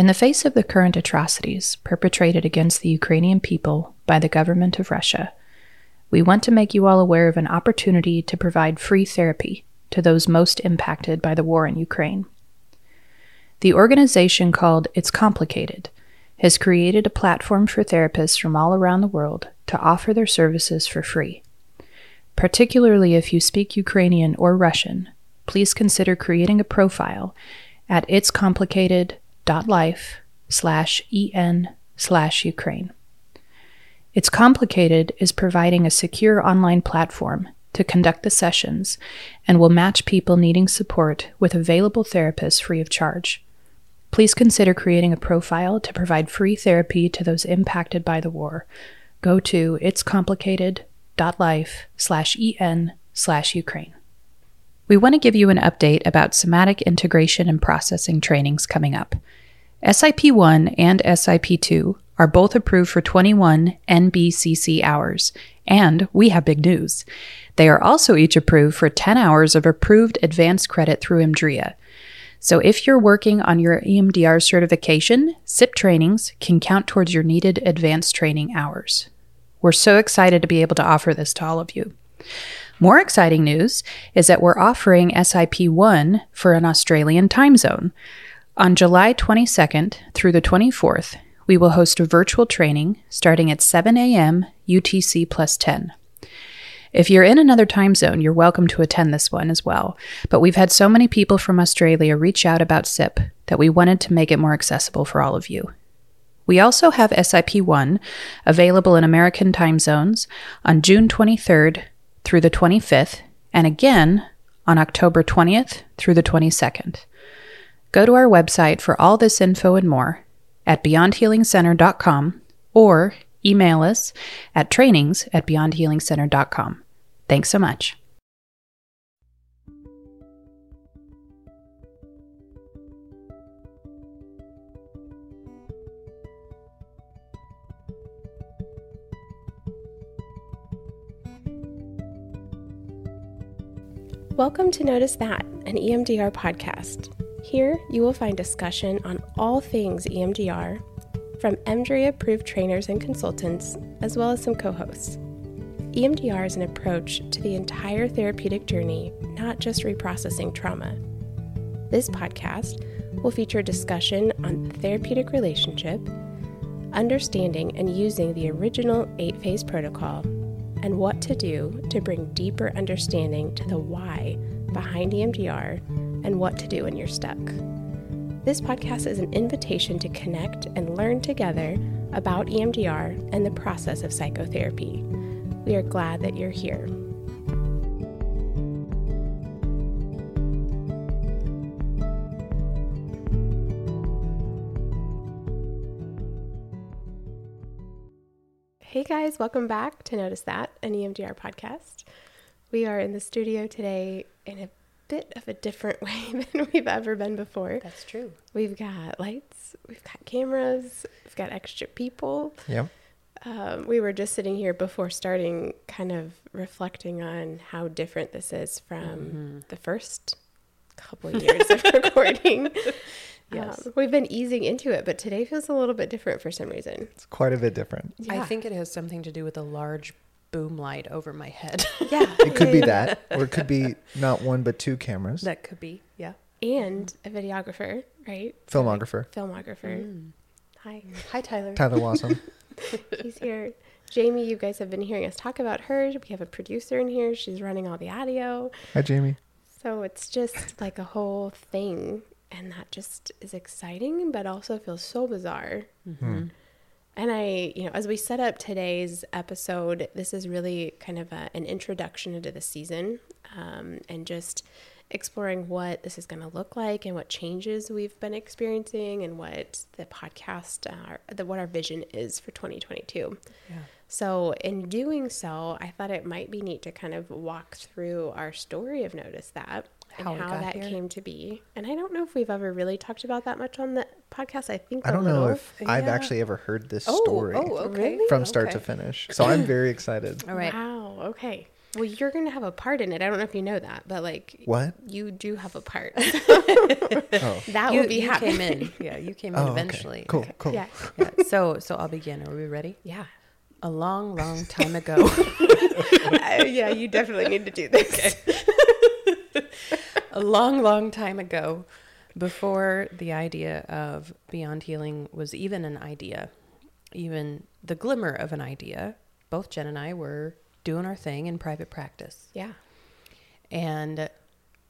In the face of the current atrocities perpetrated against the Ukrainian people by the government of Russia, we want to make you all aware of an opportunity to provide free therapy to those most impacted by the war in Ukraine. The organization called It's Complicated has created a platform for therapists from all around the world to offer their services for free. Particularly if you speak Ukrainian or Russian, please consider creating a profile at itscomplicated.life slash en slash Ukraine. It's Complicated is providing a secure online platform to conduct the sessions and will match people needing support with available therapists free of charge. Please consider creating a profile to provide free therapy to those impacted by the war. Go to itscomplicated.life slash en slash Ukraine. We want to give you an update about somatic integration and processing trainings coming up. SIP 1 and SIP 2 are both approved for 21 NBCC hours, and we have big news. They are also each approved for 10 hours of approved advanced credit through EMDRIA. So if you're working on your EMDR certification, SIP trainings can count towards your needed advanced training hours. We're so excited to be able to offer this to all of you. More exciting news is that we're offering SIP 1 for an Australian time zone. On July 22nd through the 24th, we will host a virtual training starting at 7 a.m. UTC plus 10. If you're in another time zone, you're welcome to attend this one as well. But we've had so many people from Australia reach out about SIP that we wanted to make it more accessible for all of you. We also have SIP 1 available in American time zones on June 23rd through the 25th, and again on October 20th through the 22nd. Go to our website for all this info and more at beyondhealingcenter.com or email us at trainings at beyondhealingcenter.com. Thanks so much. Welcome to Notice That, an EMDR podcast. Here you will find discussion on all things EMDR from EMDRIA approved trainers and consultants, as well as some co hosts. EMDR is an approach to the entire therapeutic journey, not just reprocessing trauma. This podcast will feature discussion on the therapeutic relationship, understanding and using the original eight phase protocol, and what to do to bring deeper understanding to the why behind EMDR and what to do when you're stuck. This podcast is an invitation to connect and learn together about EMDR and the process of psychotherapy. We are glad that you're here. Hey guys, welcome back to Notice That, an EMDR podcast. We are in the studio today in a bit of a different way than we've ever been before. That's true. We've got lights, we've got cameras, we've got extra people. Yep. Um, we were just sitting here before starting, kind of reflecting on how different this is from Mm-hmm. the first couple of years of recording. Yes. Um, we've been easing into it, but today feels a little bit different for some reason. It's quite a bit different. I think it has something to do with a large boom light over my head. Yeah. It could be that, or it could be not one but two cameras. that could be, yeah. And a videographer, right? Filmographer. Filmographer. Mm. Hi. Hi, Tyler. Tyler Wasson. He's here. Jamie, you guys have been hearing us talk about her. We have a producer in here. She's running all the audio. Hi, Jamie. So it's just like a whole thing. And that just is exciting, but also feels so bizarre. Mm-hmm. And I, you know, as we set up today's episode, this is really kind of a, an introduction into the season um, and just exploring what this is going to look like and what changes we've been experiencing and what the podcast, uh, the, what our vision is for 2022. Yeah. So, in doing so, I thought it might be neat to kind of walk through our story of Notice That How how, that here. came to be. And I don't know if we've ever really talked about that much on the podcast. I think I don't know little. if I've actually ever heard this Oh, story oh, okay. From start to finish. So I'm very excited. All right. Wow. Okay. Well, you're going to have a part in it. I don't know if you know that, but like What? you do have a part. Oh, that you, will be you happening. came in. Yeah, you came in oh okay. eventually. Cool, cool. Yeah. Yeah. So so I'll begin. Are we ready? Yeah. A long, long time ago. Uh, yeah, you definitely need to do this. a long, long time ago, before the idea of Beyond Healing was even an idea, even the glimmer of an idea, both Jen and I were doing our thing in private practice. Yeah. And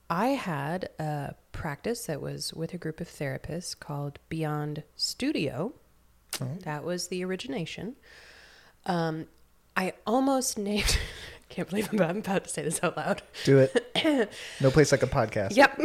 I had a practice that was with a group of therapists called Beyond Studio. That was the origination. Um, I almost named, can't believe I'm about to say this out loud. Do it. no place like a podcast. Yep.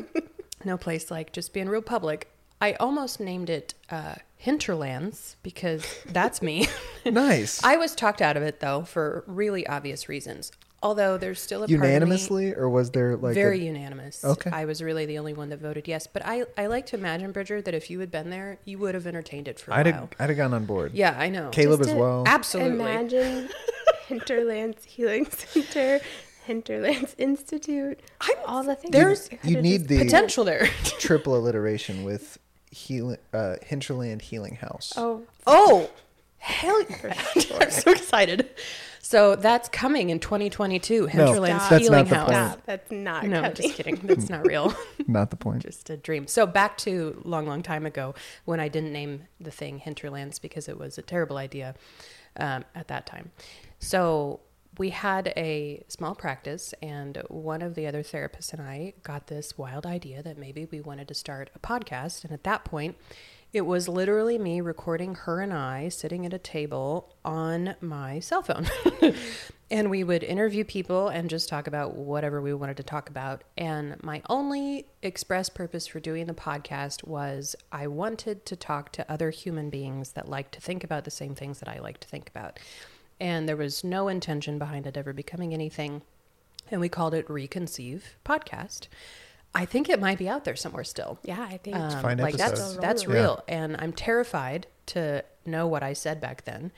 no place like just being real public. I almost named it uh, Hinterlands because that's me. Nice. I was talked out of it though for really obvious reasons. Although there's still a part of me- Unanimously, or was there like very a, unanimous. Okay. I was really the only one that voted yes. But I, I like to imagine, Bridger, that if you had been there, you would have entertained it for a I'd while. have, I'd have gone on board. Yeah, I know. Caleb Just as well. Absolutely. Imagine Hinterlands Healing Center, Hinterlands Institute, I'm- all the things. there's- It You need the Potential there. triple alliteration with healing, uh, Hinterland Healing House. Oh, oh, hell yeah. I'm so excited. So that's coming in 2022. Hinterlands Stop. That's Healing not the House. point. stop. That's not No, coming. just kidding. That's not real. Not the point. just a dream. So back to long, long time ago when I didn't name the thing Hinterlands because it was a terrible idea um, at that time. So we had a small practice, and one of the other therapists and I got this wild idea that maybe we wanted to start a podcast. And at that point, it was literally me recording her and I sitting at a table on my cell phone. and we would interview people and just talk about whatever we wanted to talk about. And my only express purpose for doing the podcast was I wanted to talk to other human beings that like to think about the same things that I like to think about. And there was no intention behind it ever becoming anything. And we called it Reconceive Podcast. I think it might be out there somewhere still. yeah, I think. Um, Fine like that's episode. that's Yeah. real, and I'm terrified to know what I said back then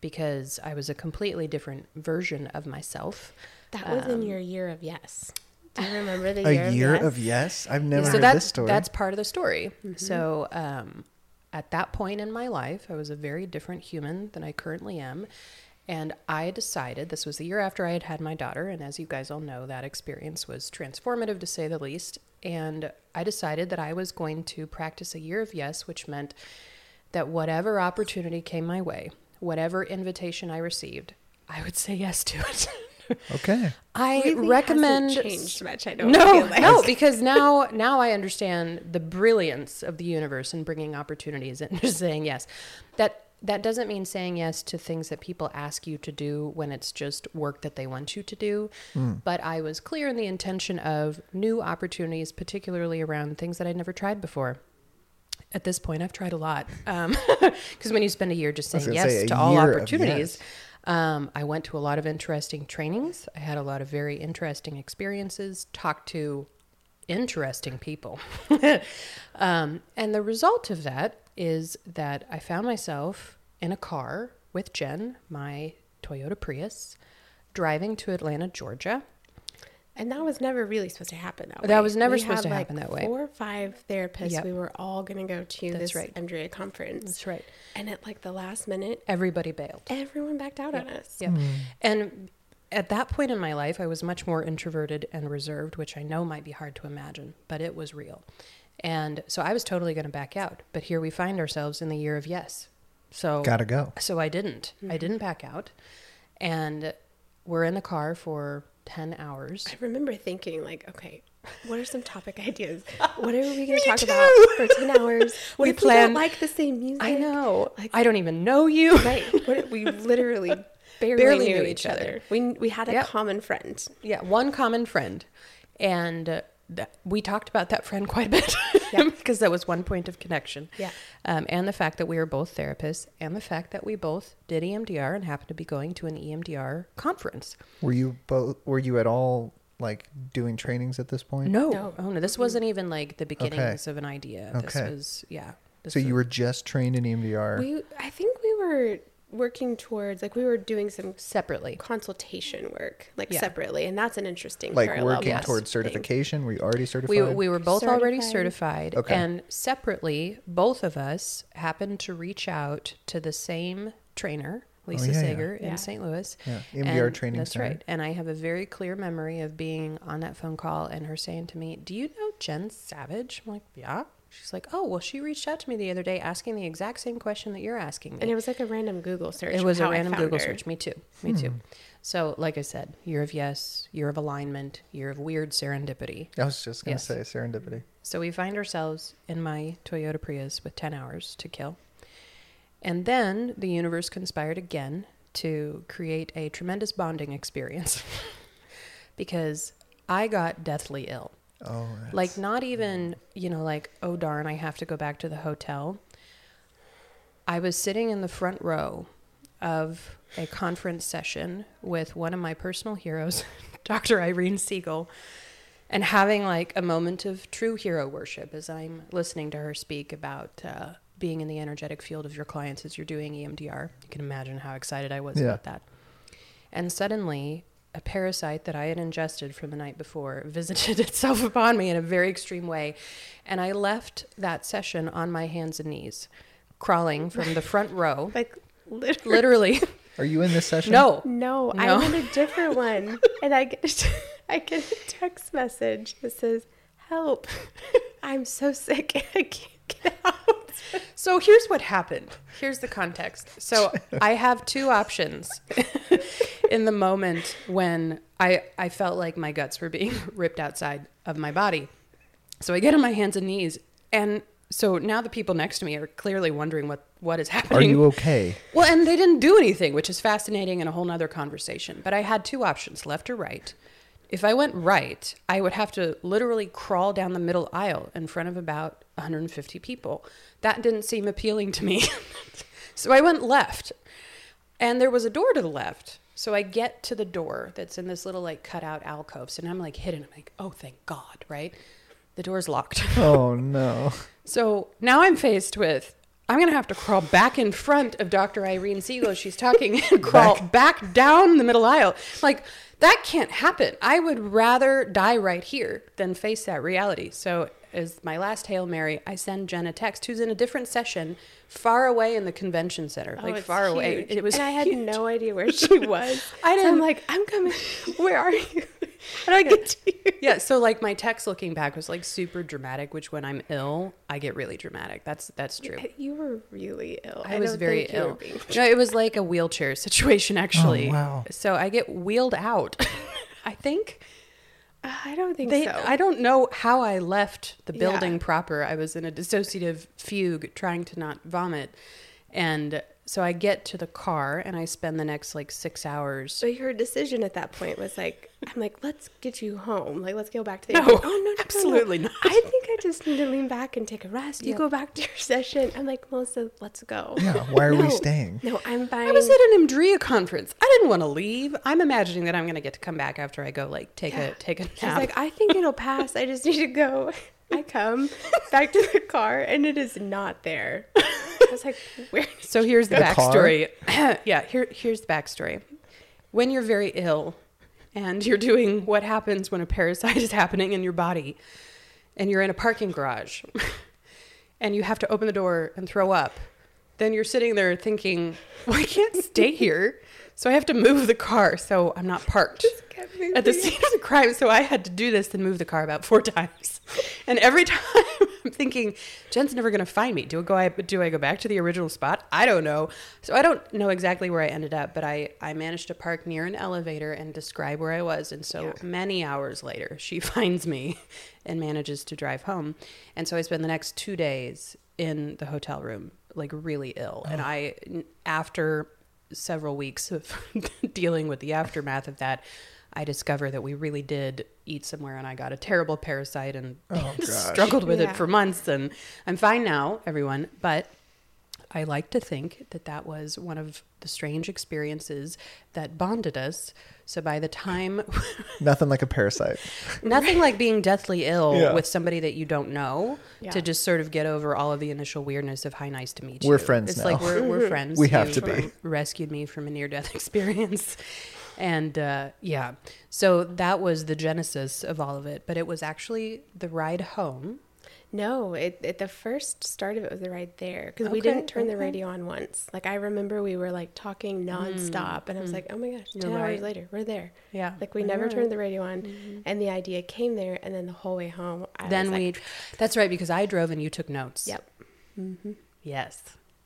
because I was a completely different version of myself. that was in um, your year of yes. Do you remember the A year, year of yes? of yes. I've never so heard that's this story. that's part of the story. So um, at that point in my life, I was a very different human than I currently am. And I decided this was the year after I had had my daughter. And as you guys all know, that experience was transformative to say the least. And I decided that I was going to practice a year of yes, which meant that whatever opportunity came my way, whatever invitation I received, I would say yes to it. okay. I Really recommend hasn't changed much. I don't no, like. no, because now now I understand the brilliance of the universe and bringing opportunities and just saying yes. That that doesn't mean saying yes to things that people ask you to do when it's just work that they want you to do. But I was clear in the intention of new opportunities, particularly around things that I'd never tried before. At this point, I've tried a lot. Because when you spend a year just saying yes say, to all opportunities, yes. um, I went to a lot of interesting trainings. I had a lot of very interesting experiences, talked to interesting people. um, and the result of that is that I found myself in a car with Jen, my Toyota Prius, driving to Atlanta, Georgia. And that was never really supposed to happen that way. That was never We supposed had, to happen that way. Four or five therapists. Yep. We were all going to go to That's this right. EMDRIA conference. That's right. And at like the last minute, Everybody bailed. everyone backed out on us. Yep. And at that point in my life, I was much more introverted and reserved, which I know might be hard to imagine, but it was real. And so I was totally going to back out. But here we find ourselves in the year of yes. So Gotta go. So I didn't. I mm-hmm. didn't back out. And we're in the car for 10 hours. I remember thinking, like, okay, what are some topic ideas? What are we going to talk too. about for 10 hours? What We if we don't like the same music? I know. Like- I don't even know you. Right. What we literally barely, Barely knew, knew each each other. other. We, we had a Yep. common friend. Yeah, one common friend. And uh, that, we talked about that friend quite a bit because that was one point of connection. Yeah. Um, and the fact that we were both therapists and the fact that we both did EMDR and happened to be going to an EMDR conference. Were you both? Were you at all like doing trainings at this point? No. No. Oh, no. This wasn't even like the beginnings of an idea. This Okay. was, yeah. This So you were just trained in EMDR. We, I think we were working towards like we were doing some separately. consultation work like Yeah. separately, and that's an interesting Like parallel working Yes. towards thing. certification. Were you already certified? We, we were both already Certified. certified, Okay. and separately, both of us happened to reach out to the same trainer, oh, Lisa Oh, yeah, yeah. Sager in Yeah. St. Louis. Yeah, EMDR And training That's center. right. And I have a very clear memory of being on that phone call and her saying to me, "Do you know Jen Savage?" I'm like, "Yeah." She's like, "Oh, well, she reached out to me the other day asking the exact same question that you're asking me." And it was like a random Google search. It was a random Google her. search. Me too. Me too. Hmm. So, like I said, year of yes, year of alignment, year of weird serendipity. I was just gonna Yes. say serendipity. So we find ourselves in my Toyota Prius with 10 hours to kill. And then the universe conspired again to create a tremendous bonding experience because I got deathly ill. Oh, that's- Like, not even, you know, like, oh darn, I have to go back to the hotel. I was sitting in the front row of a conference session with one of my personal heroes, Dr. Irene Siegel, and having like a moment of true hero worship as I'm listening to her speak about uh, being in the energetic field of your clients as you're doing EMDR. You can imagine how excited I was Yeah. about that. And suddenly, a parasite that I had ingested from the night before visited itself upon me in a very extreme way. And I left that session on my hands and knees, crawling from the front row, Like literally. literally. Are you in this session? No. No, No. I'm in a different one, and I get I get a text message that says, "Help! I'm so sick, I can't get out." So here's what happened. Here's the context. So I have two options in the moment when I I felt like my guts were being ripped outside of my body. So I get on my hands and knees and so now the people next to me are clearly wondering what what is happening. Are you okay? Well, and they didn't do anything, which is fascinating and a whole nother conversation. But I had two options, left or right. If I went right, I would have to literally crawl down the middle aisle in front of about 150 people. That didn't seem appealing to me. so I went left. And there was a door to the left. So I get to the door that's in this little like cutout alcove. So now I'm like hidden. I'm like, oh, thank God, right? The door's locked. Oh no. So now I'm faced with I'm going to have to crawl back in front of Dr. Irene Siegel. She's talking and crawl back. down the middle aisle. Like, that can't happen. I would rather die right here than face that reality. So, as my last Hail Mary, I send Jen a text who's in a different session far away in the convention center. Oh, like, far away. It was and I had huge. no idea where she was. I So I'm like, I'm coming. Where are you? How do I get to you? yeah, so like my text looking back was like super dramatic, which when I'm ill, I get really dramatic. That's that's true. You were really ill. I, was very think you were ill. being- No, it was like a wheelchair situation oh, actually. Oh, wow. So I get wheeled out. I think I don't think they. so. I don't know how I left the building Yeah. proper. I was in a dissociative fugue, trying to not vomit, and so I get to the car and I spend the next like six hours. So your decision at that point was like, I'm like, let's get you home. Like, let's go back to the No, airport. Oh no, no, no, absolutely no. not. I think I just need to lean back and take a rest. You go back to your session. I'm like, Melissa, let's go. Yeah. Why are we staying? No, I'm buying. I was at an Emdria conference. I didn't want to leave. I'm imagining that I'm going to get to come back after I go like take a take a She's nap. like, I think it'll pass. I just need to go. I come back to the car and it is not there. I was like, where? So here's the The backstory. yeah, here here's the backstory. When you're very ill and you're doing what happens when a parasite is happening in your body and you're in a parking garage and you have to open the door and throw up, then you're sitting there thinking, well, I can't stay here. So I have to move the car so I'm not parked at the scene of the crime. So I had to do this and move the car about four times. And every time I'm thinking, Jen's never going to find me. Do I go? I, do I go back to the original spot? I don't know. So I don't know exactly where I ended up, but I I managed to park near an elevator and describe where I was. And so many hours later, she finds me and manages to drive home. And so I spend the next two days in the hotel room, like really ill. And oh. I after several weeks of dealing with the aftermath of that, I discovered that we really did eat somewhere and I got a terrible parasite and Oh, struggled with Yeah. it for months. And I'm fine now, everyone. But I like to think that that was one of the strange experiences that bonded us. So by the time, Nothing like a parasite. nothing like being deathly ill Yeah. with somebody that you don't know Yeah. to just sort of get over all of the initial weirdness of hi, nice to meet you. We're friends It's now. like we're, we're friends. We have to be. Rescued me from a near death experience. And uh, yeah, so that was the genesis of all of it. But it was actually the ride home. No, it, it the first start of it was the ride there because we didn't turn the radio on once. Like I remember we were like talking nonstop, and I was mm. like, "Oh my gosh, You're 10 right. hours later, we're there." Yeah. Like we never right. turned the radio on, mm-hmm. and the idea came there, and then the whole way home, I then we, like, that's right, because I drove and you took notes. "Yep, mm-hmm. Yes,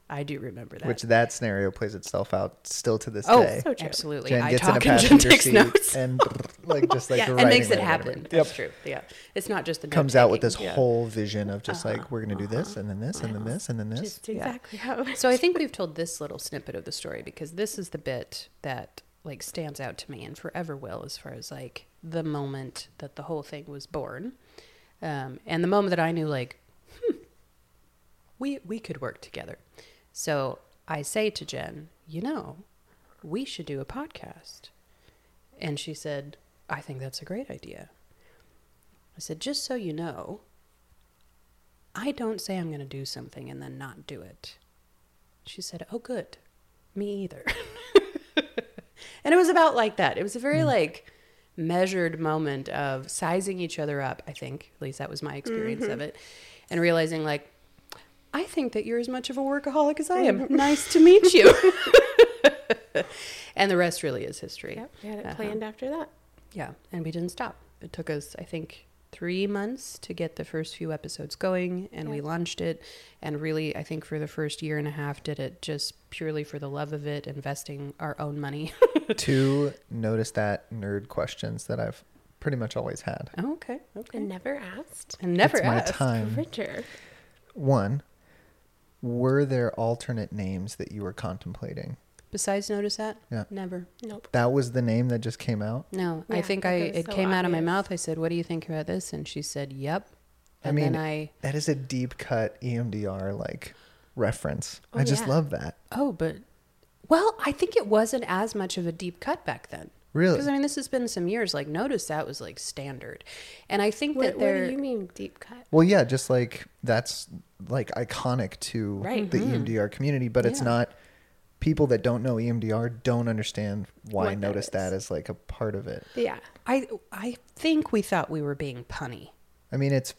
I do remember that. Which that scenario plays itself out still to this oh, day. So absolutely. Jen I gets in a talk and Jen takes seat notes. and like just like Yeah, and and makes it or whatever. happen. Yep. That's true. Yeah, it's not just the Comes out with this Yeah. whole vision of just Uh-huh, like we're gonna do this and then this and then this and then this. just Yeah. exactly how." It So I think we've told this little snippet of the story because this is the bit that like stands out to me and forever will as far as like the moment that the whole thing was born, um, and the moment that I knew like, hmm, we we could work together. So I say to Jen, you know, we should do a podcast, and she said, I think that's a great idea. I said, just so you know, I don't say I'm going to do something and then not do it. She said, Oh, good. Me either. and it was about like that. It was a very mm. like measured moment of sizing each other up, I think. At least that was my experience of mm-hmm. it. And realizing, like, I think that you're as much of a workaholic as I am. nice to meet you. and the rest really is history. Yep, we had it Uh-huh. planned after that. Yeah, and we didn't stop. It took us, I think, three months to get the first few episodes going, and we launched it. And really, I think for the first year and a half, did it just purely for the love of it, investing our own money. Two notice that nerd questions that I've pretty much always had. oh, okay, okay. And never asked. And never asked. it's my asked. time. Richard. One, were there alternate names that you were contemplating? Besides, notice that? Yeah. Never. Nope. That was the name that just came out. No, I think I it so came out of my mouth. I said, "What do you think about this?" And she said, "Yep." I mean, then I That is a deep cut EMDR like reference. Oh, I just yeah. love that. oh, but well, I think it wasn't as much of a deep cut back then. Really? Because I mean, this has been some years. Like, notice that was like standard, and I think What, that what there. do you mean deep cut? Well, yeah, just like that's like iconic to Right. the EMDR community, but it's Mm-hmm. Not people that don't know EMDR don't understand why What notice is. that as like a part of it. Yeah. I I think we thought we were being punny. I mean, it's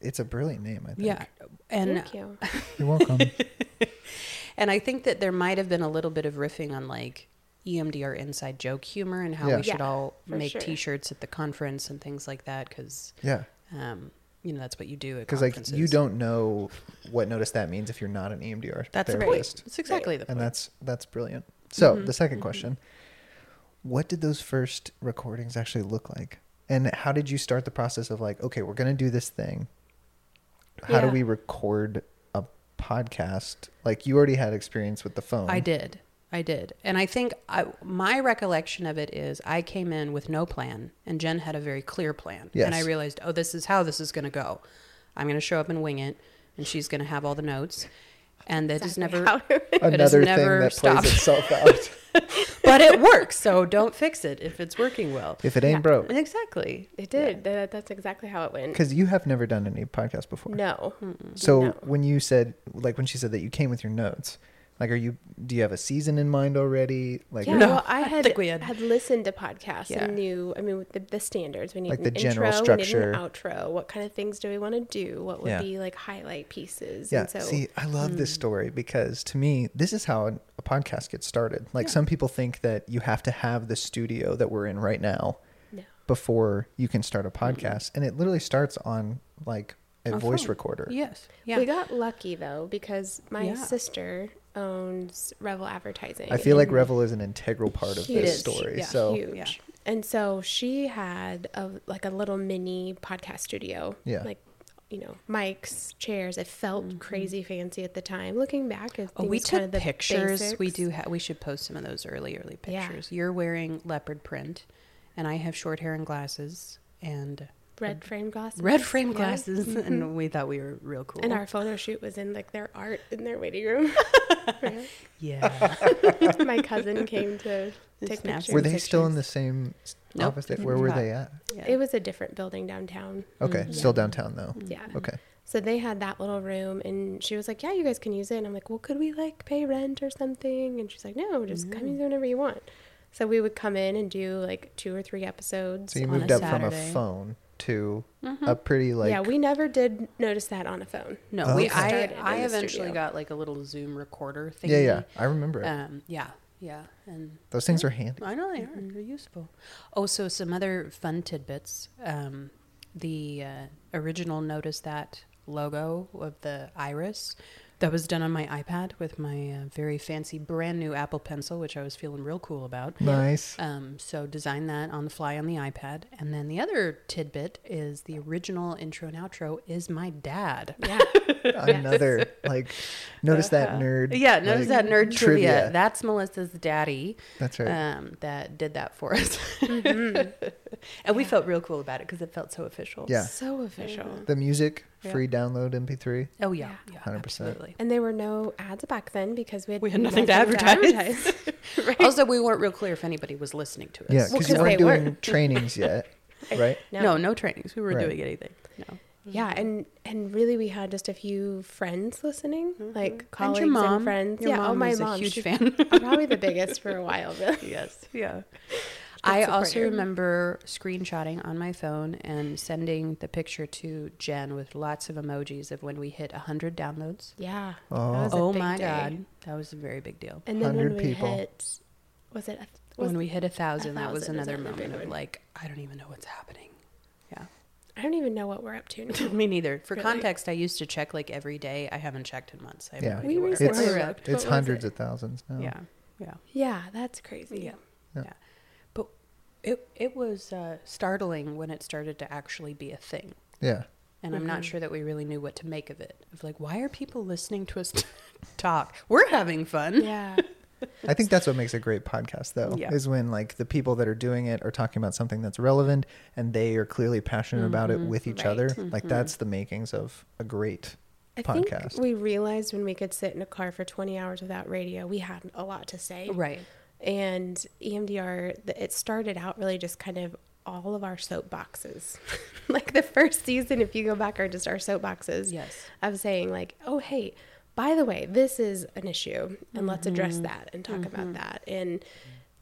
it's a brilliant name. I think. Yeah, and Thank you. You're welcome. and I think that there might have been a little bit of riffing on like EMDR inside joke humor and how Yeah. we should Yeah, all make sure. T-shirts at the conference and things like that because yeah, um, you know that's what you do because like you don't know what notice that means if you're not an EMDR That's the point. therapist, That's exactly the point. and that's that's brilliant. So Mm-hmm. the 2nd question: What did those first recordings actually look like, and how did you start the process of like, okay, we're gonna do this thing. How do we record a podcast? Like you already had experience with the phone. I did. I did. And I think I, my recollection of it is I came in with no plan, and Jen had a very clear plan. Yes. And I realized, oh, this is how this is going to go. I'm going to show up and wing it, and she's going to have all the notes. And that is Exactly never, how it it has Another thing never that stopped. plays itself out. but it works. So don't fix it if it's working well. if it ain't Yeah. broke, Exactly. It did. That, that's exactly how it went. because you have never done any podcast before. No. So No. when you said, like when she said that you came with your notes, like, are you? Do you have a season in mind already? Like, Yeah, No, well, I I had, think we had- had listened to podcasts Yeah. and knew. I mean, with the, the standards. We need Like an the general intro, we need structure. an outro. What kind of things do we want to do? What would Yeah. be like highlight pieces? yeah. And so, See, I love Hmm. this story because to me, this is how a, a podcast gets started. Like some people think that you have to have the studio that we're in right now no. before you can start a podcast, and it literally starts on like a A voice phone. recorder. Yes. Yeah. We got lucky though because my Yeah. sister owns Revel Advertising. I feel like Revel is an integral part of this is. story. Yeah. So huge. yeah. And so she had a like a little mini podcast studio. Yeah. Like you know, mics, chairs. It felt mm-hmm. crazy fancy at the time. Looking back, it Oh, we was kind took of the pictures. We do. Ha- we should post some of those early, early Yeah. pictures. You're wearing leopard print, and I have short hair and glasses. And red frame glasses. red frame Yeah. glasses, Mhm. and we thought we were real cool. And our photo shoot was in like their art in their waiting room. Yeah. yeah, My cousin came to take Snap pictures. Were they still in the same Nope. office? They, where were they at? yeah. It was a different building downtown. Okay, Mhm. still downtown though. Yeah. Okay. So they had that little room, and she was like, "Yeah, you guys can use it." And I'm like, "Well, could we like pay rent or something?" And she's like, "No, just come use it whenever you want." So we would come in and do like two or three episodes. So you on a moved up from a phone to Mhm. a pretty like yeah, we never did notice that on a phone. No, Oh, we okay. I I eventually studio. got like a little Zoom recorder thing. yeah yeah I remember it. Um, yeah, yeah, and Those things are handy. I know they are. They're useful. Oh, so some other fun tidbits. Um, the uh, original notice that logo of the iris that was done on my iPad with my uh, very fancy brand new Apple Pencil, which I was feeling real cool about. Nice. Um, so designed that on the fly on the iPad. And then the other tidbit is the original intro and outro is my dad. Yeah, Another like notice that Uh-huh. nerd. Yeah, notice like, that nerd trivia. That's Melissa's daddy. That's right. um, that did that for us. Mm-hmm. and we felt real cool about it because it felt so official. Yeah. so official. the music Yeah. free download MP3. Oh, yeah. Yeah. Yeah. 100%. And there were no ads back then because we had, We had nothing to advertise. right? Also, we weren't real clear if anybody was listening to us. Yeah, Well, we weren't doing weren't. trainings yet, right? No. no, trainings. We weren't Right. doing anything. No. Yeah, mm-hmm. and and really, we had just a few friends listening, mm-hmm. like And colleagues your mom. and friends. Your yeah, oh, mom oh my was a mom, huge she's fan. probably the biggest for a while. Really. yes. Yeah. I also her. remember screenshotting on my phone and sending the picture to Jen with lots of emojis of when we hit 100 downloads. Yeah. Oh. that was a Oh big my day. God. That was a very big deal. And then when we people. hit, was it? A, was, when we hit a thousand, that was thousand is another another moment of like, I don't even know what's happening. Yeah. I don't even know what we're up to now. Me neither. For Really? context, I used to check like every day. I haven't checked in months. I Yeah. no We where- recently It's- where we're at. looked. It's hundreds it? of thousands now. Yeah. Yeah. Yeah, that's crazy. Yeah. Yeah. Yeah. But it it was uh, startling when it started to actually be a thing. Yeah. And I'm Mhm. not sure that we really knew what to make of it. Of like, why are people listening to us talk? We're having fun. Yeah. I think that's what makes a great podcast, though, Yeah. is when like the people that are doing it are talking about something that's relevant and they are clearly passionate about it Mhm. with each Right. other. Like Mhm. that's the makings of a great. I Podcast. think we realized when we could sit in a car for 20 hours without radio, we had a lot to say. Right. And EMDR, it started out really just kind of all of our soapboxes. like the first season, if you go back, are just our soapboxes Yes. of saying, like, oh, hey, by the way, this is an issue, and let's address mm-hmm. that and talk about mm-hmm. that. And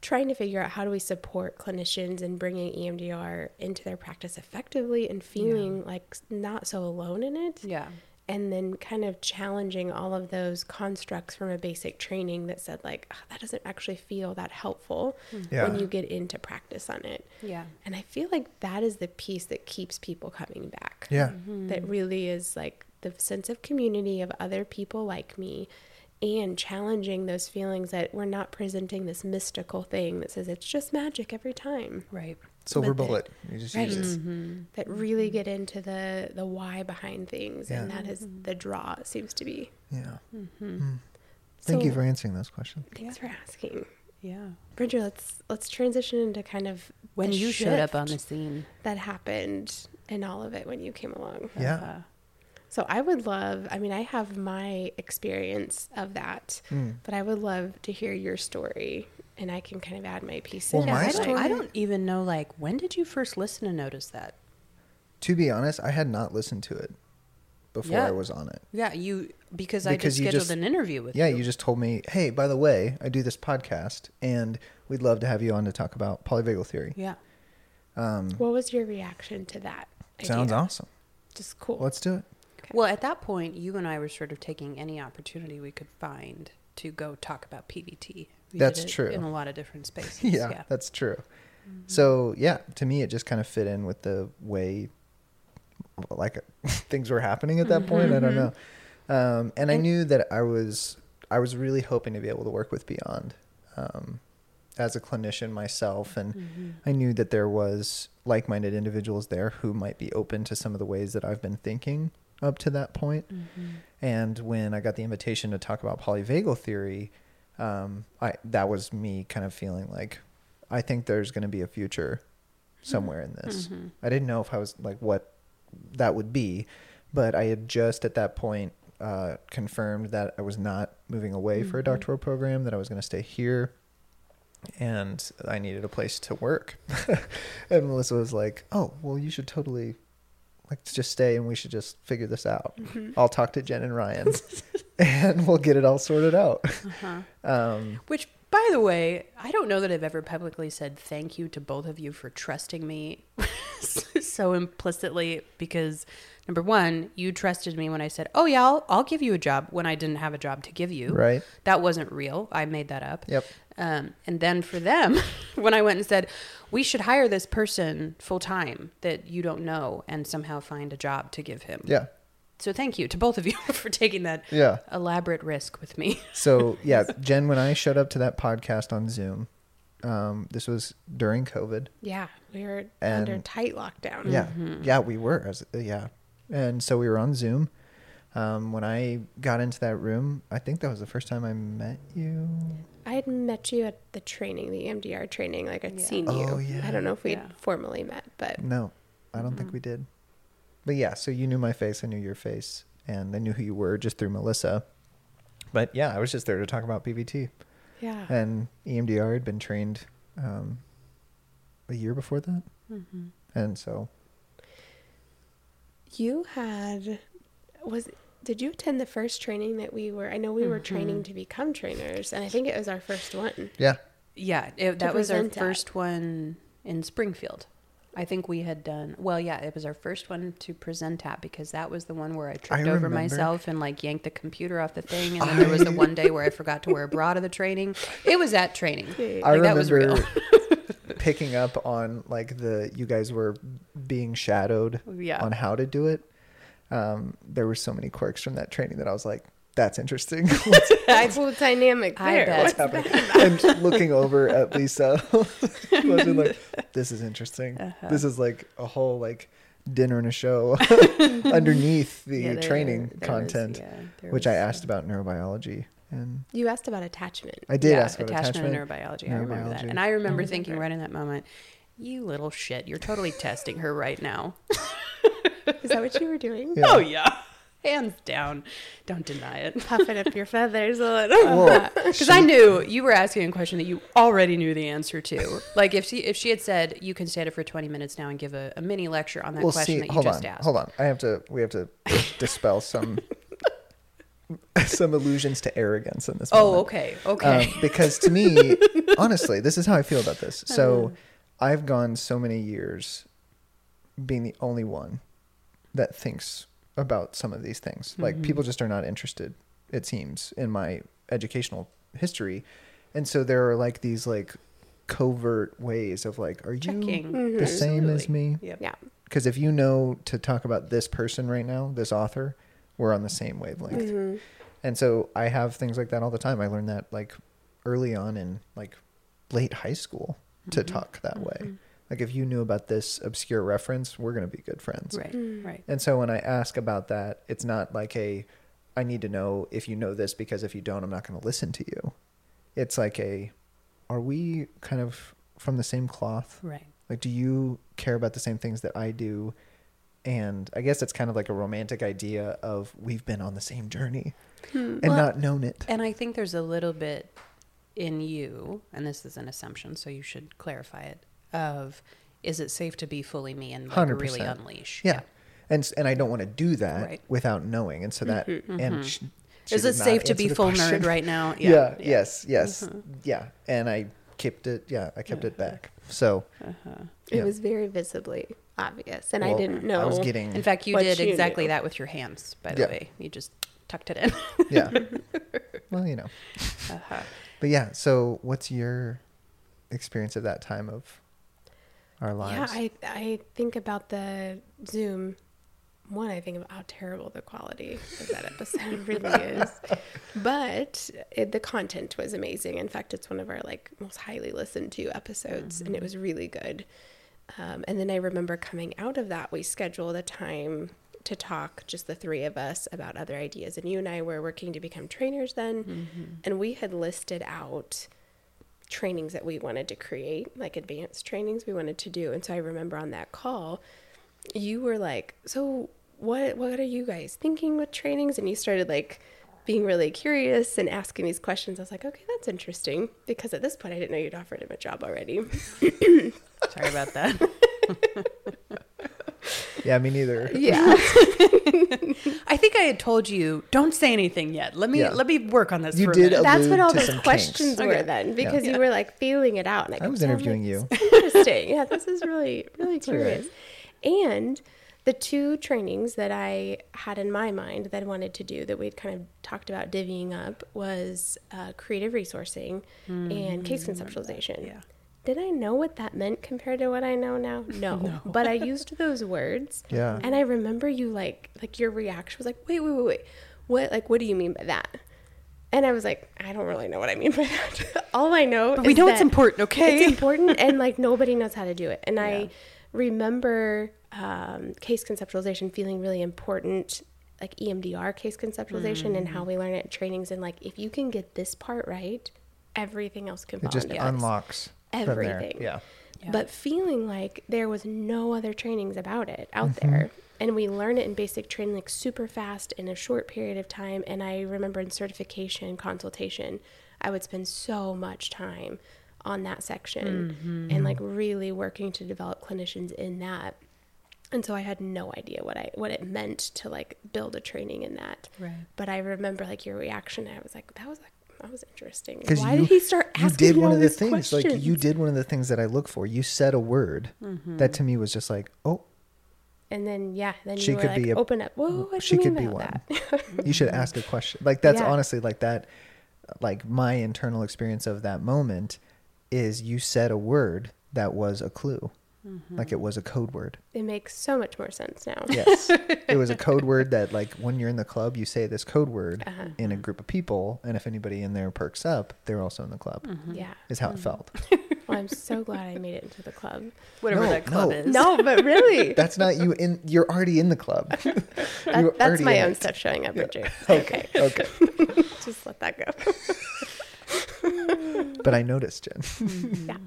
trying to figure out how do we support clinicians in bringing EMDR into their practice effectively and feeling like not so alone in it Yeah. And then kind of challenging all of those constructs from a basic training that said like "Ah, that doesn't actually feel that helpful Yeah. when you get into practice on it Yeah. and i feel like that is the piece that keeps people coming back Yeah. Mm-hmm. that really is like the sense of community of other people like me and challenging those feelings that we're not presenting this mystical thing that says it's just magic every time Right. Silver But the- bullet. You just Right. use it. Mm-hmm. that really get into the the why behind things and that is the draw it seems to be Yeah. Mm-hmm. Mm. Thank you for answering those questions. Thanks for asking. Yeah. Bridger, let's let's transition into kind of When the you showed up on the scene. that happened and all of it when you came along. Yeah. Uh, So I would love, I mean, I have my experience of that, Mm. but I would love to hear your story and I can kind of add my piece Well, in. my I as, don't, like- I don't even know, like, when did you first listen and notice that? To be honest, I had not listened to it before Yeah. I was on it. Yeah, you, because, I just scheduled just- an interview with Yeah, you. you just told me, hey, by the way, I do this podcast and we'd love to have you on to talk about polyvagal theory. Yeah. Um, What was your reaction to that? sounds idea? awesome. Just cool. Let's do it. Well, at that point, you and I were sort of taking any opportunity we could find to go talk about PVT. We That's true. In a lot of different spaces. yeah, that's true. So yeah, to me, it just kind of fit in with the way, like, things were happening at that point. I don't know, um, and I knew that I was I was really hoping to be able to work with Beyond um, as a clinician myself, and Mm-hmm. I knew that there was like-minded individuals there who might be open to some of the ways that I've been thinking up to that point. Mm-hmm. And when I got the invitation to talk about polyvagal theory, um, I that was me kind of feeling like I think there's going to be a future somewhere in this. Mm-hmm. I didn't know if I was like what that would be, but I had just at that point uh, confirmed that I was not moving away for a Mm-hmm. doctoral program, that I was going to stay here, and I needed a place to work. and Melissa was like, "Oh, well, you should totally." Like just stay and we should just figure this out. Mm-hmm. I'll talk to Jen and Ryan and we'll get it all sorted out. Uh-huh. Um, Which, by the way, I don't know that I've ever publicly said thank you to both of you for trusting me so implicitly because number one, you trusted me when I said, "Oh yeah, I'll, I'll give you a job" when I didn't have a job to give you. Right. That wasn't real. I made that up. Yep. Um, and then for them, when I went and said, "We should hire this person full time that you don't know and somehow find a job to give him." yeah. So thank you to both of you for taking that Yeah. elaborate risk with me. So yeah, Jen, when I showed up to that podcast on Zoom, um, this was during COVID. Yeah, we were And- under tight lockdown. Yeah, Mm-hmm. yeah, we were. As, uh, yeah, and so we were on Zoom. Um, when I got into that room, I think that was the first time I met you. I had met you at the training, the EMDR training. Like I'd Yeah. seen you. Oh, yeah. I don't know if we'd Yeah. formally met, but No, I don't think we did. But yeah, so you knew my face, I knew your face, and I knew who you were just through Melissa. But yeah, I was just there to talk about PVT. yeah. And EMDR had been trained um, a year before that. Mm-hmm. And so, You had was did you attend the first training that we were I know we were Mm-hmm. training to become trainers and I think it was our first one. yeah. Yeah, it, that was our present at. first one in Springfield. I think we had done well. Yeah, it was our first one to present at because that was the one where I tripped over myself and like yanked the computer off the thing, and then there was the one day where I forgot to wear a bra to the training. It was at training. I Like, that was real. remember picking up on like the you guys were being shadowed Yeah. on how to do it. Um, there were so many quirks from that training that I was like, "That's interesting." I well dynamic there. bet. What's happening? and looking over at Lisa, wasn't like, "This is interesting. Uh-huh. This is like a whole like dinner and a show underneath the Yeah, there- training there was- content, yeah, which was, I asked about neurobiology and You asked about attachment. I did yeah, ask about attachment, attachment. and neurobiology. I remember that, and I remember thinking right in that moment, "You little shit! You're totally testing her right now." Is that what you were doing? Yeah. Oh yeah, hands down. Don't deny it. Puffing up your feathers a little. Because I knew you were asking a question that you already knew the answer to. Like if she if she had said you can stand it for twenty minutes now and give a, a mini lecture on that well, question see, that you hold just on, asked. hold on. I have to. We have to dispel some some illusions to arrogance in this. Oh, moment. okay, okay. Um, because to me, honestly, this is how I feel about this. Uh-huh. So I've gone so many years being the only one that thinks about some of these things. Mm-hmm. Like people just are not interested, it seems, in my educational history. And so there are like these like covert ways of like, are you Checking. the same as me? Yep. Yeah. Because if you know to talk about this person right now, this author, we're on the same wavelength. Mm-hmm. And so I have things like that all the time. I learned that like early on in like late high school to Mm-hmm. talk that way. Like if you knew about this obscure reference, we're going to be good friends. Right, Mm. right. And so when I ask about that, it's not like a I need to know if you know this because if you don't, I'm not going to listen to you. It's like a are we kind of from the same cloth? Right. Like, do you care about the same things that I do? And I guess it's kind of like a romantic idea of we've been on the same journey and Well, not known it. And I think there's a little bit in you, and this is an assumption, so you should clarify it. Of is it safe to be fully me and like really unleash? Yeah. And and I don't want to do that Right. without knowing. And so that mm-hmm, mm-hmm. and sh- she Is it safe to be full question. nerd right now? Yeah. Yes. Yes. Mm-hmm. Yeah. And I kept it. Yeah. I kept it back. Uh-huh. So It Yeah. was very visibly obvious, and I didn't know. I was getting. In fact, you did you exactly knew. that with your hands, by the Yeah. way. You just tucked it in. yeah. well, you know. Uh-huh. But yeah. So what's your experience of that time of our yeah. I I think about the Zoom. One, I think about how terrible the quality of that episode really is, but it, the content was amazing. In fact, it's one of our like most highly listened to episodes, and it was really good. Um, and then I remember coming out of that, we scheduled a time to talk, just the three of us, about other ideas. And you and I were working to become trainers then, and we had listed out trainings that we wanted to create, like advanced trainings we wanted to do. And so I remember on that call, you were like, "So what what are you guys thinking with trainings?" And you started like being really curious and asking these questions. I was like, "Okay, that's interesting." Because at this point, I didn't know you'd offered him a job already. Sorry about that. Yeah, me neither. yeah. I think I had told you don't say anything yet. Let me Yeah. let me work on this. You for a did minute. That's what all those questions kinks. were Okay. then because Yeah. you were like feeling it out. And I, I was interviewing you. Interesting. Yeah, this is really, really all right. curious. And the two trainings that I had in my mind that I wanted to do that we'd kind of talked about divvying up was uh, creative resourcing and case conceptualization. Yeah. Did I know what that meant compared to what I know now? No. But I used those words. Yeah. And I remember you like like your reaction was like, wait, wait, wait, wait. What like what do you mean by that? And I was like, I don't really know what I mean by that. All I know But we is know it's important, okay? It's important and like nobody knows how to do it. And I remember um, case conceptualization feeling really important, like EMDR case conceptualization and Mm. how we learn it in trainings. And like if you can get this part right, everything else can It fall just unlocks from there. Everything. Yeah. but feeling like there was no other trainings about it out Mm-hmm. there and we learn it in basic training like super fast in a short period of time and i remember in certification consultation i would spend so much time on that section Mm-hmm. and like really working to develop clinicians in that and so i had no idea what i what it meant to like build a training in that Right. but i remember like your reaction i was like that was like that was interesting Because why you, did he start asking you did one of the things like you did one of the things that I look for. You said a word Mm-hmm. that to me was just like, oh, And then yeah, then She you were could like, be a- open up. Whoa, what she could be one. that? you should ask a question. Like that's Yeah. honestly like that. Like my internal experience of that moment is you said a word that was a clue, Mm-hmm. like it was a code word. it makes so much more sense now. Yes, it was a code word that like when you're in the club, you say this code word Uh-huh. in a group of people, and if anybody in there perks up, they're also in the club. Yeah. Is how it felt. Well, I'm so glad I made it into the club. Whatever No, that club no. is. No, but really, That's not you in. You're already in the club. You're that, that's my own it. stuff showing up, Richard. Okay, okay. Just let that go. But I noticed, Jen. yeah.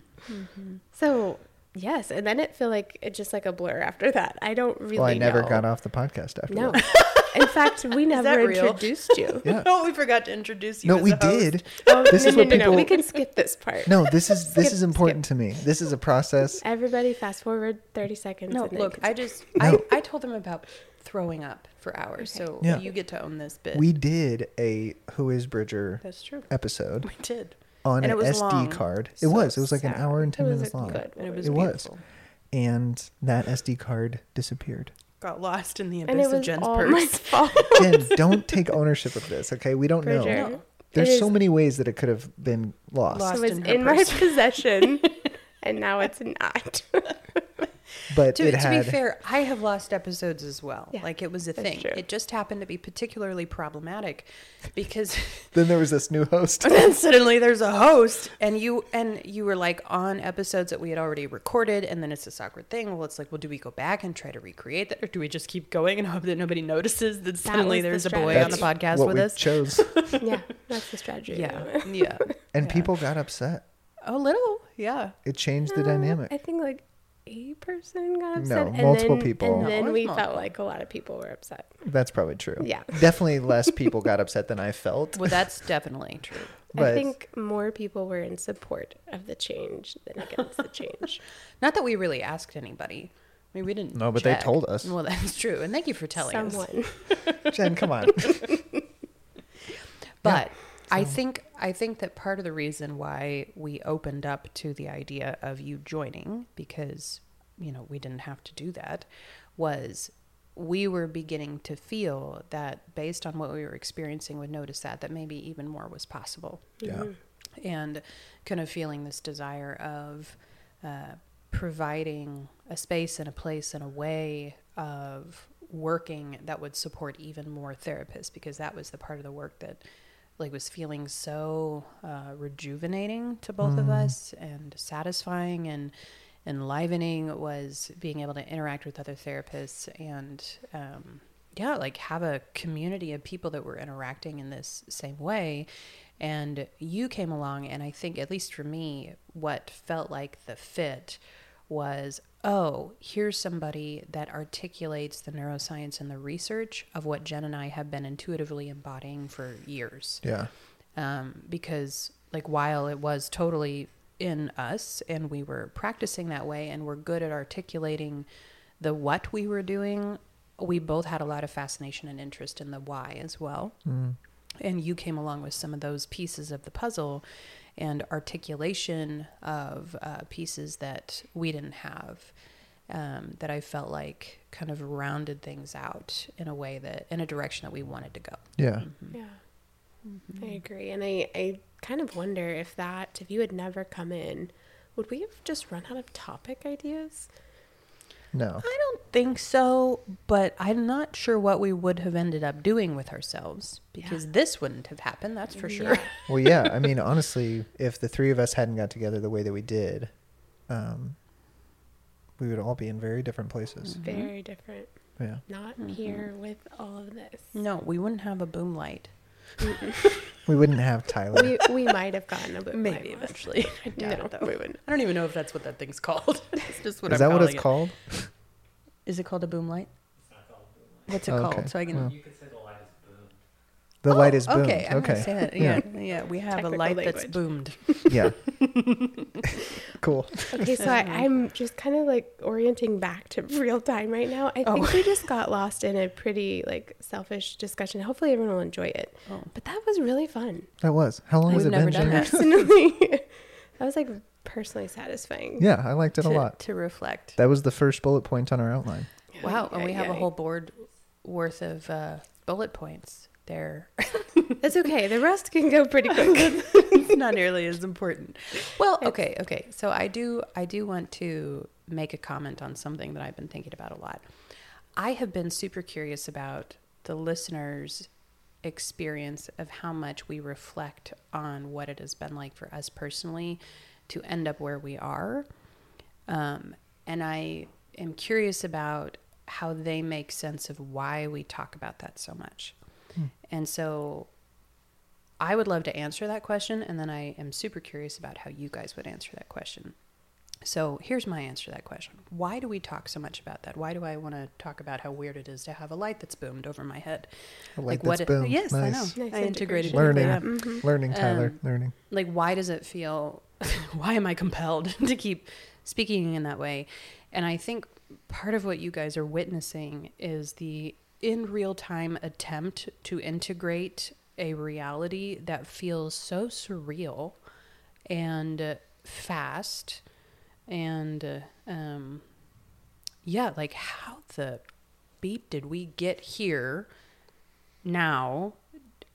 So yes, and then it felt like it just like a blur after that. I don't really. well, I never know. got off the podcast after No. that. In fact, we never introduced you. Yeah. Oh, we forgot to introduce you. No, as we a host. did. Oh, This no, is no, what no, no. We can skip this part. No, this is this Skip, is important to me. This is a process. Everybody, fast forward thirty seconds. No, and look, I just No. I, I told them about throwing up for hours, so Yeah. you get to own this bit. We did a Who is Bridger That's true. episode We did, on And an SD long. card. It So was. It was like an hour and ten It minutes long. good and it was It was. And that SD card disappeared. Got lost in the and abyss it of was Jen's all purse. my fault. Jen, don't take ownership of this, okay? We don't Bridger. know. No. There's It so many ways that it could have been lost. Lost. So it's in her in my possession, and now it's not. But To, it to be fair, I have lost episodes as well. Yeah, like it was a thing. true. It just happened to be particularly problematic because then there was this new host. And then suddenly there's a host and you and you were like on episodes that we had already recorded and then it's this awkward thing. Well, it's like, well, do we go back and try to recreate that or do we just keep going and hope that nobody notices that suddenly was the there's a boy on the podcast what with we us? chose. yeah, that's the strategy. Yeah. Yeah. And Yeah. people got upset. A little. Yeah. It changed the Uh, dynamic. I think like a person got No, upset. and multiple then- people. And then it was we multiple. felt like a lot of people were upset. That's probably true. Yeah. Definitely less people got upset than I felt. Well, that's definitely true. But I think more people were in support of the change than against the change. Not that we really asked anybody. I mean, we didn't. No, but they told us. Well, that's true, and thank you for telling us. Someone. Jen, come on. But I think I think that part of the reason why we opened up to the idea of you joining, because you know we didn't have to do that, was we were beginning to feel that based on what we were experiencing with notice that that maybe even more was possible yeah. and kind of feeling this desire of uh, providing a space and a place and a way of working that would support even more therapists because that was the part of the work that like was feeling so uh, rejuvenating to both of us and satisfying and enlivening was being able to interact with other therapists and um, yeah like have a community of people that were interacting in this same way. And you came along, and I think, at least for me, what felt like the fit was oh, here's somebody that articulates the neuroscience and the research of what Jen and I have been intuitively embodying for years. Yeah. Um, because, like, while it was totally in us and we were practicing that way and we're good at articulating the what we were doing, we both had a lot of fascination and interest in the why as well. Mm. And you came along with some of those pieces of the puzzle and articulation of uh, pieces that we didn't have. Um, that I felt like kind of rounded things out in a way that, in a direction that we wanted to go. Yeah. Yeah. I agree. And I, I kind of wonder if that, if you had never come in, would we have just run out of topic ideas? No. I don't think so, but I'm not sure what we would have ended up doing with ourselves because Yeah. this wouldn't have happened, that's for sure. Yeah. Well, yeah. I mean, honestly, if the three of us hadn't got together the way that we did, um, we would all be in very different places. Very different. Yeah. Not Mhm. here with all of this. No, we wouldn't have a boom light. We wouldn't have Tyler. we, we might have gotten a bit Maybe light. eventually. I doubt it, though. we wouldn't. I don't even know if that's what that thing's called. it's just what Is I'm that what it's it. called? Is it called a boom light? it's What's it Oh, okay. called? So I can. Well. You could say the light is boom. The Oh, light is boomed. Okay, I'm okay. gonna say it. Yeah, yeah. We have a Technical light that's boomed. Yeah. cool. Okay, so I, I'm just kind of like orienting back to real time right now. I Oh. think we just got lost in a pretty like selfish discussion. Hopefully, everyone will enjoy it. Oh. But that was really fun. That was. How long has We've it never been, done Jenny? that. Personally, that was like personally satisfying. Yeah, I liked it a lot. to reflect. That was the first bullet point on our outline. Wow, and we have a whole board worth of uh, bullet points there. That's okay. The rest can go pretty quick. it's not nearly as important. Well, okay, okay. So I do I do want to make a comment on something that I've been thinking about a lot. I have been super curious about the listeners' experience of how much we reflect on what it has been like for us personally to end up where we are. Um, and I am curious about how they make sense of why we talk about that so much. And so I would love to answer that question, and then I am super curious about how you guys would answer that question. So here's my answer to that question Why do we talk so much about that? Why do I want to talk about how weird it is to have a light that's boomed over my head? A light what? that's it- boomed. Yes, Nice. I know. Nice I integrated. Learning. Yeah. Mm-hmm. Learning, Tyler. Um, learning. Like, why does it feel? why am I compelled to keep speaking in that way? And I think part of what you guys are witnessing is the in real time attempt to integrate a reality that feels so surreal and uh, fast and uh, um, yeah, like how the beep did we get here now?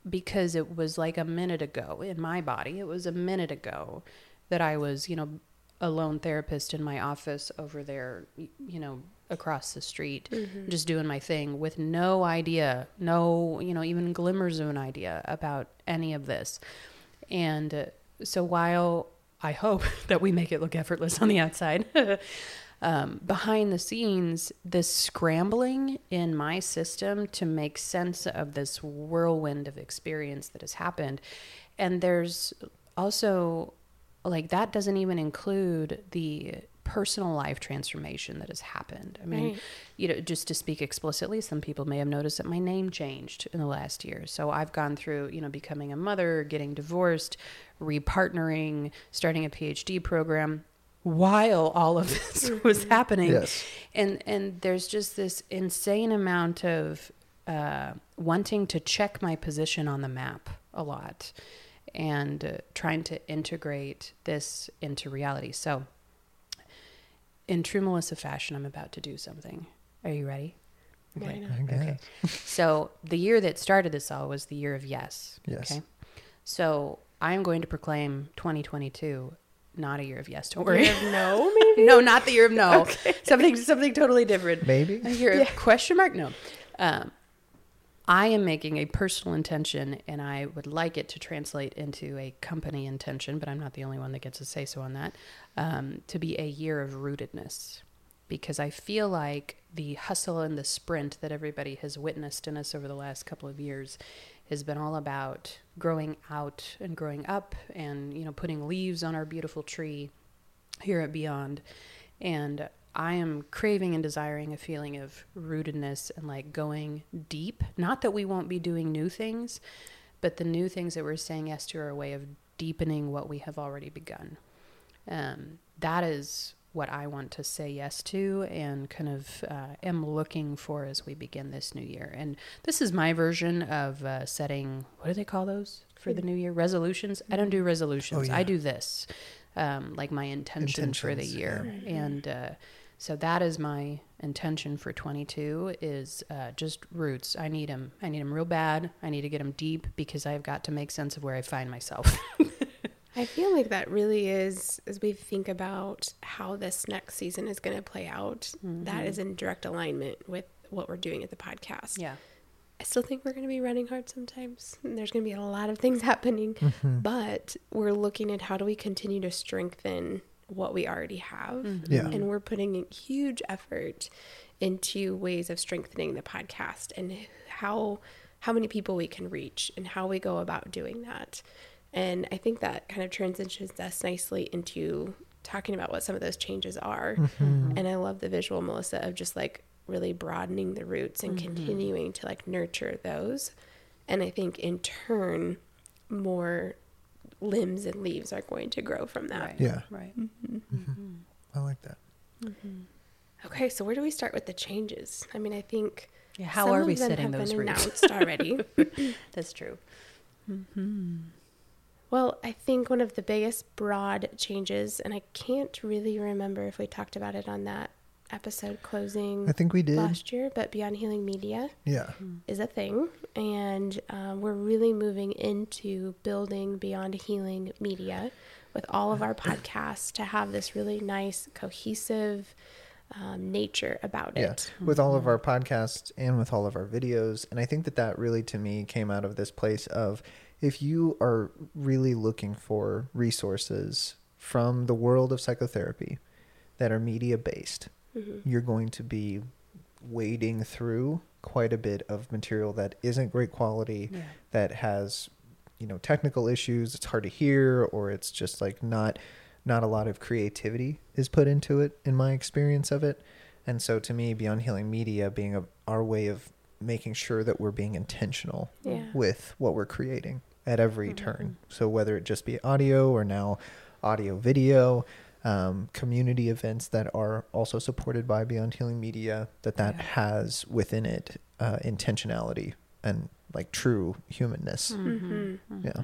Because it was like a minute ago in my body. It was a minute ago that I was, you know, a lone therapist in my office over there, you know, across the street, just doing my thing with no idea, no, you know, even glimmers of an idea about any of this. And uh, so while I hope that we make it look effortless on the outside, um, behind the scenes, this scrambling in my system to make sense of this whirlwind of experience that has happened. And there's also, like, that doesn't even include the personal life transformation that has happened. I mean, Right. you know, just to speak explicitly, some people may have noticed that my name changed in the last year. So I've gone through, you know, becoming a mother, getting divorced, repartnering, starting a PhD program while all of this was happening. Yes. And and there's just this insane amount of uh, wanting to check my position on the map a lot and uh, trying to integrate this into reality. So in true Melissa fashion, I'm about to do something. Are you ready? Why not? I guess. Okay. so the year that started this all was the year of yes. Yes. Okay. So I'm going to proclaim 2022 not a year of yes. Don't worry. no, maybe. no, not the year of no. Okay. Something something totally different. Maybe. A year of question mark? No. Um, I am making a personal intention, and I would like it to translate into a company intention, but I'm not the only one that gets to say so on that. Um, to be a year of rootedness, because I feel like the hustle and the sprint that everybody has witnessed in us over the last couple of years has been all about growing out and growing up and, you know, putting leaves on our beautiful tree here at Beyond. And I am craving and desiring a feeling of rootedness and like going deep. Not that we won't be doing new things, but the new things that we're saying yes to are a way of deepening what we have already begun. Um, that is what I want to say yes to and kind of uh, am looking for as we begin this new year. And this is my version of uh, setting, what do they call those for the new year? Resolutions? I don't do resolutions. Oh, yeah. I do this, um, like my intention for the Intentions, year. And uh, so that is my intention for 22 is uh, just roots. I need them. I need them real bad. I need to get them deep because I've got to make sense of where I find myself. I feel like that really is, as we think about how this next season is going to play out, that is in direct alignment with what we're doing at the podcast. yeah. I still think we're going to be running hard sometimes. and There's going to be a lot of things happening, but we're looking at how do we continue to strengthen what we already have. Mm-hmm. Yeah. And we're putting a huge effort into ways of strengthening the podcast and how how many people we can reach and how we go about doing that. And I think that kind of transitions us nicely into talking about what some of those changes are. Mm-hmm. And I love the visual, Melissa, of just like really broadening the roots and mm-hmm. continuing to like nurture those. And I think in turn, more limbs and leaves are going to grow from that. Right. Yeah. Right. Mm-hmm. Mm-hmm. I like that. Mm-hmm. Okay, so where do we start with the changes? I mean, I think Yeah, how some are of we them setting have those been roots? announced already. That's true. well, I think one of the biggest broad changes, and I can't really remember if we talked about it on that episode closing I think we did. last year, but Beyond Healing Media Yeah. is a thing, and um, we're really moving into building Beyond Healing Media with all of our podcasts to have this really nice, cohesive um, nature about Yeah. it. With all of our podcasts and with all of our videos. And I think that that really, to me, came out of this place of if you are really looking for resources from the world of psychotherapy that are media based, Mm-hmm. you're going to be wading through quite a bit of material that isn't great quality, Yeah. that has, you know, technical issues, it's hard to hear, or it's just like not not a lot of creativity is put into it in my experience of it. And so to me, Beyond Healing Media being a, our way of making sure that we're being intentional Yeah. with what we're creating at every mm-hmm. turn. So whether it just be audio or now audio video, um, community events that are also supported by Beyond Healing Media, that that Yeah. has within it uh, intentionality and like true humanness. Mm-hmm. Yeah.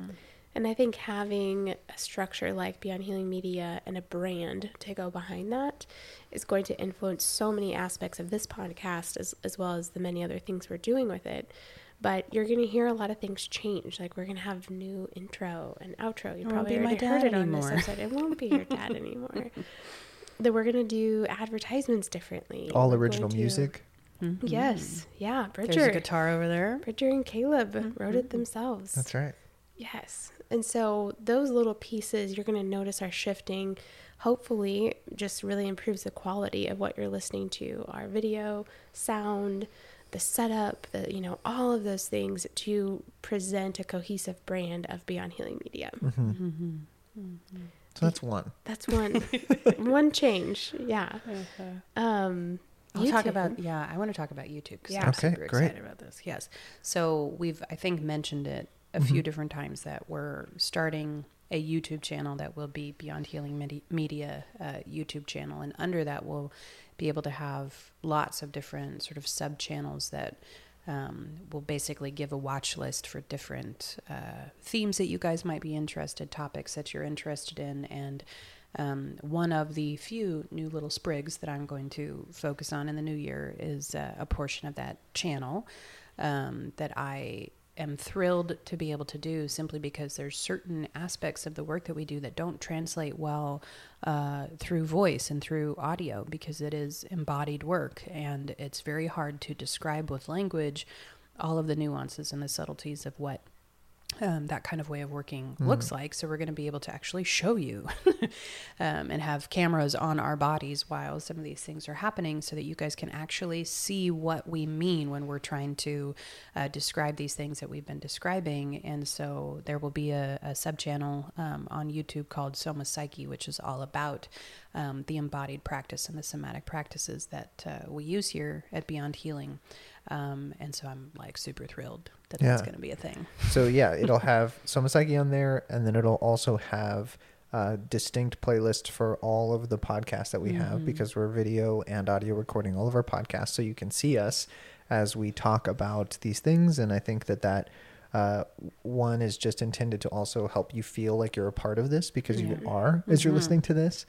And I think having a structure like Beyond Healing Media and a brand to go behind that is going to influence so many aspects of this podcast as, as well as the many other things we're doing with it. But you're going to hear a lot of things change. Like we're going to have new intro and outro. You probably be my already heard dad it on this anymore. episode. It won't be your dad anymore. that we're going to do advertisements differently. All We're original going to- music. Mm-hmm. Yes. Yeah. There's a Bridger. guitar over there. Bridger and Caleb mm-hmm. wrote it themselves. That's right. Yes. And so those little pieces you're going to notice are shifting. Hopefully, just really improves the quality of what you're listening to our video, sound, the setup, the, you know, all of those things to present a cohesive brand of Beyond Healing Media. Mm-hmm. So that's one. That's one one change. Yeah. Um I'll talk about yeah. I want to talk about YouTube because Yeah. I'm Okay, super great. excited about this. Yes. So we've I think mentioned it a few different times that we're starting a YouTube channel that will be Beyond Healing Medi- Media uh, YouTube channel, and under that we'll be able to have lots of different sort of sub channels that. Um, will basically give a watch list for different uh, themes that you guys might be interested, topics that you're interested in, and um, one of the few new little sprigs that I'm going to focus on in the new year is uh, a portion of that channel um, that I am thrilled to be able to do simply because there's certain aspects of the work that we do that don't translate well uh, through voice and through audio because it is embodied work and it's very hard to describe with language all of the nuances and the subtleties of what um, that kind of way of working looks like. So we're going to be able to actually show you um, and have cameras on our bodies while some of these things are happening so that you guys can actually see what we mean when we're trying to uh, describe these things that we've been describing. And so there will be a, a sub channel um, on YouTube called Soma Psyche, which is all about um, the embodied practice and the somatic practices that uh, we use here at Beyond Healing. Um, and so I'm like super thrilled that that's Yeah. going to be a thing. So yeah, it'll have Soma Psyche on there, and then it'll also have uh, distinct playlists for all of the podcasts that we have because we're video and audio recording all of our podcasts, so you can see us as we talk about these things. And I think that that uh, one is just intended to also help you feel like you're a part of this because you are as you're listening to this.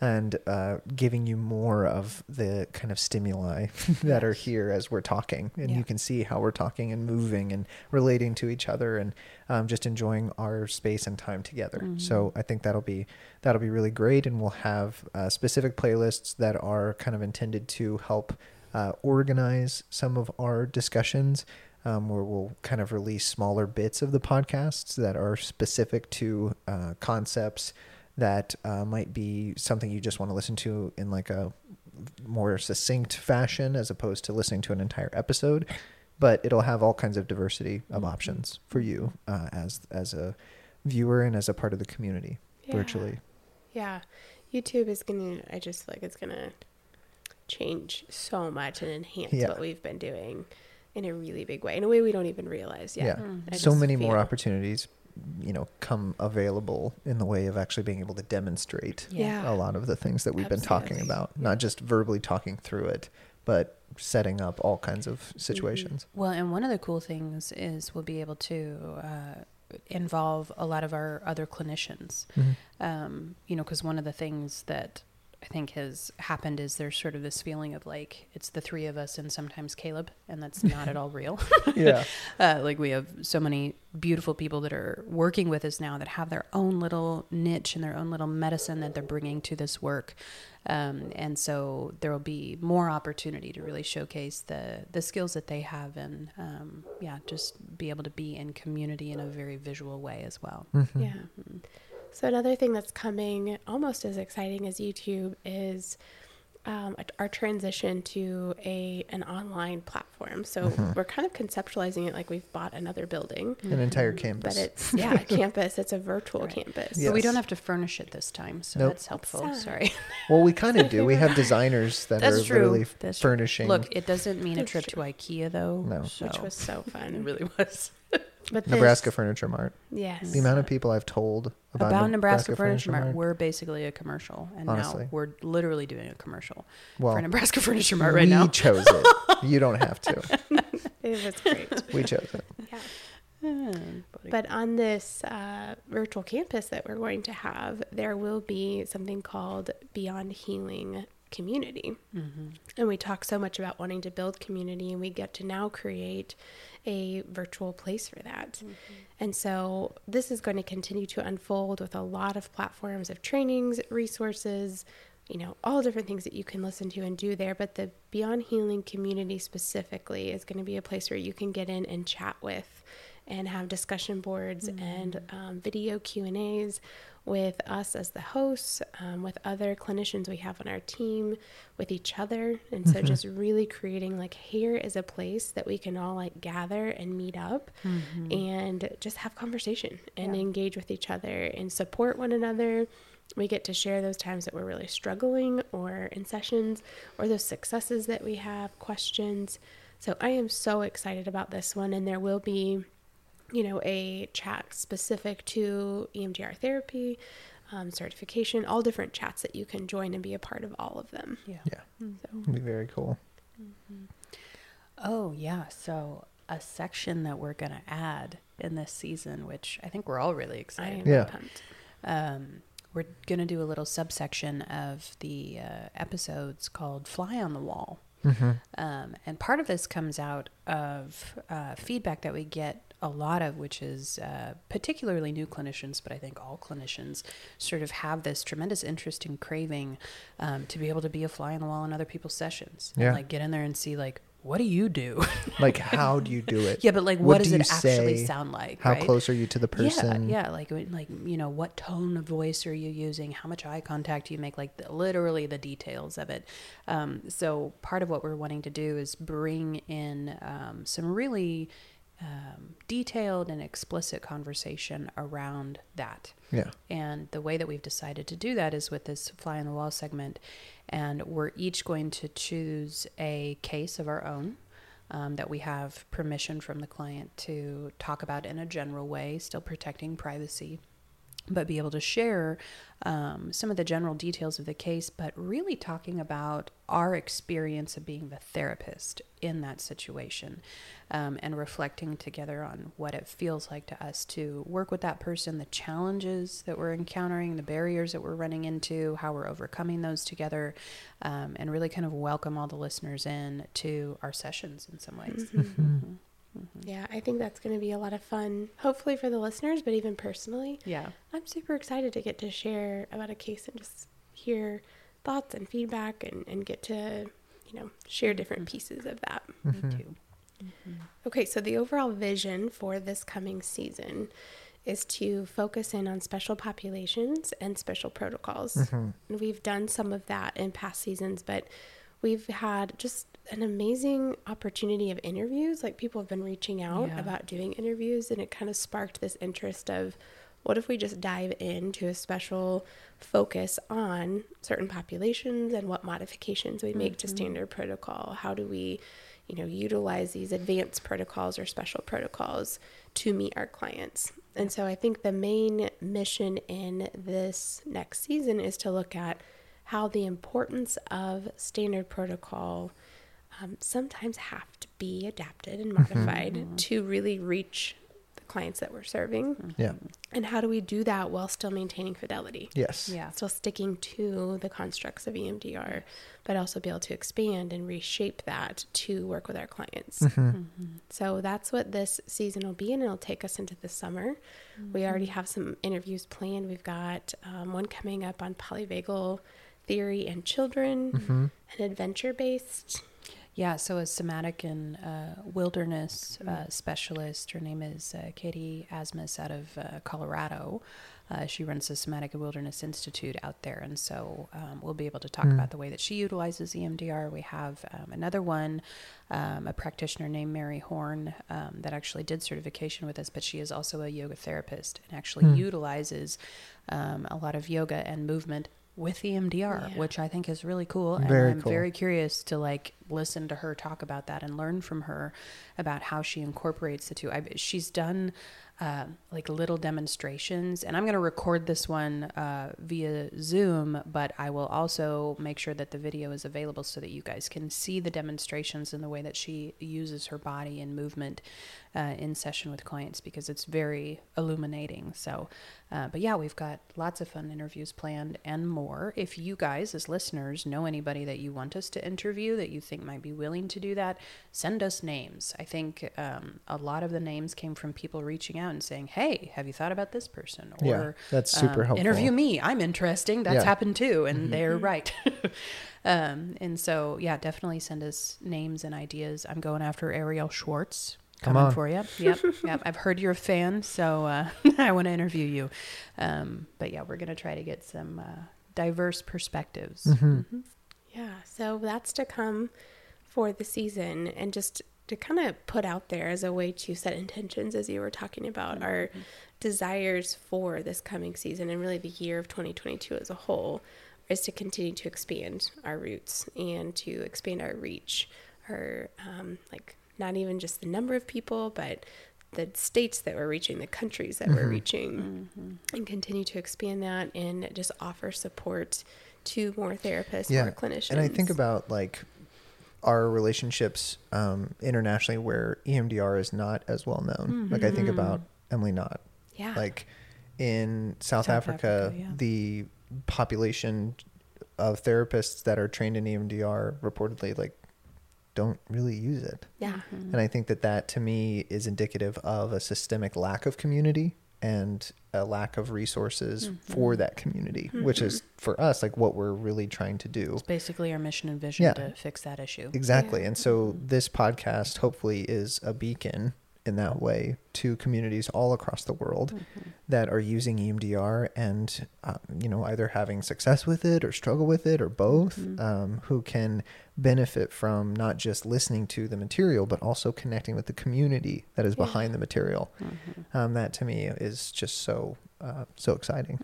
And uh, giving you more of the kind of stimuli that are here as we're talking, and Yeah. you can see how we're talking and moving and relating to each other, and um, just enjoying our space and time together. So I think that'll be that'll be really great, and we'll have uh, specific playlists that are kind of intended to help uh, organize some of our discussions. Um, where we'll kind of release smaller bits of the podcasts that are specific to uh, concepts that uh, might be something you just want to listen to in like a more succinct fashion as opposed to listening to an entire episode but it'll have all kinds of diversity of options for you uh, as as a viewer and as a part of the community Yeah. virtually Yeah. YouTube is going to, I just feel like it's going to change so much and enhance Yeah. what we've been doing in a really big way, in a way we don't even realize yet. yeah I so just many more opportunities you know come available in the way of actually being able to demonstrate Yeah. a lot of the things that we've been talking Absolutely. about not just verbally talking through it but setting up all kinds of Mm-hmm. situations Well, and one of the cool things is we'll be able to uh, involve a lot of our other clinicians. Um, you know, because one of the things that I think has happened is there's sort of this feeling of like it's the three of us and sometimes Caleb, and that's not at all real. yeah uh, like we have so many beautiful people that are working with us now that have their own little niche and their own little medicine that they're bringing to this work um, and so there will be more opportunity to really showcase the the skills that they have and um, yeah just be able to be in community in a very visual way as well Mm-hmm. Yeah. So another thing that's coming almost as exciting as YouTube is um, our transition to a an online platform. So Mm-hmm. we're kind of conceptualizing it like we've bought another building, an entire campus but it's yeah, a campus. It's a virtual Right. campus. but we don't have to furnish it this time so Nope. that's helpful Sad. sorry well we kind of do we have designers that That's are true. literally That's true. furnishing look it doesn't mean a trip true. to ikea though No. which was so fun. it really was But this- nebraska furniture mart yes, the amount of people i've told about, about, Nebraska, Furniture Mart. We're basically a commercial, and Honestly. now we're literally doing a commercial well for Nebraska Furniture Mart right now. we chose it you don't have to it was great. we chose it yeah. But on this uh, virtual campus that we're going to have, there will be something called Beyond Healing Community. Mm-hmm. And we talk so much about wanting to build community, and we get to now create a virtual place for that. Mm-hmm. And so this is going to continue to unfold with a lot of platforms of trainings, resources, you know, all different things that you can listen to and do there. But the Beyond Healing community specifically is going to be a place where you can get in and chat with and have discussion boards and um, video Q and A's with us as the hosts, um, with other clinicians we have on our team, with each other, and so just really creating like here is a place that we can all like gather and meet up and just have conversation and Yeah. engage with each other and support one another. We get to share those times that we're really struggling or in sessions or those successes that we have, questions. So I am so excited about this one, and there will be you know, a chat specific to EMDR therapy, um, certification, all different chats that you can join and be a part of all of them. Yeah. yeah So, it'd be very cool Oh, yeah. So, a section that we're going to add in this season, which I think we're all really I excited am Yeah. pumped. um, we're going to do a little subsection of the uh, episodes called Fly on the Wall. Mm-hmm. Um, and part of this comes out of uh, feedback that we get a lot of, which is uh, particularly new clinicians, but I think all clinicians sort of have this tremendous interest and craving um, to be able to be a fly on the wall in other people's sessions. Yeah. And like get in there and see like what do you do? Like, how do you do it? yeah, but like, what, does do it actually say? sound like? How right? close are you to the person? Yeah, yeah, like like you know, what tone of voice are you using? How much eye contact do you make? Like the, literally the details of it. Um, so part of what we're wanting to do is bring in um, some really um, detailed and explicit conversation around that. Yeah. And the way that we've decided to do that is with this fly on the wall segment. And we're each going to choose a case of our own um, that we have permission from the client to talk about in a general way, still protecting privacy, but be able to share um, some of the general details of the case, but really talking about our experience of being the therapist in that situation um, and reflecting together on what it feels like to us to work with that person, the challenges that we're encountering, the barriers that we're running into, how we're overcoming those together, um, and really kind of welcome all the listeners in to our sessions in some ways. Mm-hmm. Mm-hmm. Yeah, I think that's going to be a lot of fun, hopefully for the listeners, but even personally. Yeah. I'm super excited to get to share about a case and just hear thoughts and feedback and, and get to, you know, share different mm-hmm. pieces of that. Me mm-hmm. too. Okay, so the overall vision for this coming season is to focus in on special populations and special protocols. And we've done some of that in past seasons, but we've had just an amazing opportunity of interviews. Like people have been reaching out Yeah. about doing interviews, and it kind of sparked this interest of what if we just dive into a special focus on certain populations and what modifications we make to mm-hmm. standard protocol? How do we, you know, utilize these advanced protocols or special protocols to meet our clients? And so I think the main mission in this next season is to look at how the importance of standard protocol um, sometimes have to be adapted and mm-hmm. modified mm-hmm. to really reach the clients that we're serving. Mm-hmm. Yeah. And how do we do that while still maintaining fidelity? Yes. Yeah. Still sticking to the constructs of EMDR, but also be able to expand and reshape that to work with our clients. So that's what this season will be, and it'll take us into the summer. We already have some interviews planned. We've got um, one coming up on polyvagal theory and children, an adventure based. Yeah, so a somatic and uh, wilderness uh, specialist. Her name is uh, Katie Asmus out of uh, Colorado. Uh, she runs the Somatic and Wilderness Institute out there, and so um, we'll be able to talk about the way that she utilizes EMDR. We have um, another one, um, a practitioner named Mary Horn, um, that actually did certification with us, but she is also a yoga therapist and actually utilizes um, a lot of yoga and movement with E EMDR, Yeah. which I think is really cool. And Very I'm cool. very curious to like listen to her talk about that and learn from her about how she incorporates the two. I, she's done uh, like little demonstrations, and I'm going to record this one uh, via Zoom, but I will also make sure that the video is available so that you guys can see the demonstrations and the way that she uses her body and movement uh, in session with clients because it's very illuminating. So, uh, but yeah, we've got lots of fun interviews planned and more. If you guys, as listeners, know anybody that you want us to interview that you think might be willing to do that, send us names. I think um, a lot of the names came from people reaching out and saying, "Hey, have you thought about this person?" Or Yeah, that's super um, helpful. Interview me. I'm interesting. That's Yeah. Mm-hmm. happened too, and they're right. um, and so, yeah, definitely send us names and ideas. I'm going after Arielle Schwartz. Come Coming on. for you. Yep, yep. I've heard you're a fan, so uh, I want to interview you. Um, but yeah, we're gonna try to get some uh, diverse perspectives. Mm-hmm. Yeah, so that's to come for the season and just to kind of put out there as a way to set intentions as you were talking about our desires for this coming season and really the year of 2022 as a whole is to continue to expand our roots and to expand our reach our um, like not even just the number of people but the states that we're reaching the countries that we're mm-hmm. reaching mm-hmm. and continue to expand that and just offer support to more therapists more clinicians And I think about like our relationships um, internationally where EMDR is not as well known. Like I think about mm-hmm. Emily Knott. yeah Like in South, South Africa, Africa, yeah. the population of therapists that are trained in EMDR reportedly like don't really use it. yeah mm-hmm. And I think that that to me is indicative of a systemic lack of community and a lack of resources Mm-hmm. for that community, which is mm-hmm. for us like what we're really trying to do. It's basically our mission and vision Yeah. to fix that issue. Exactly. And so mm-hmm. this podcast hopefully is a beacon in that way to communities all across the world that are using EMDR and, uh, you know, either having success with it or struggle with it or both, um, who can benefit from not just listening to the material, but also connecting with the community that is Yeah. behind the material. Um, that to me is just so, uh, so exciting.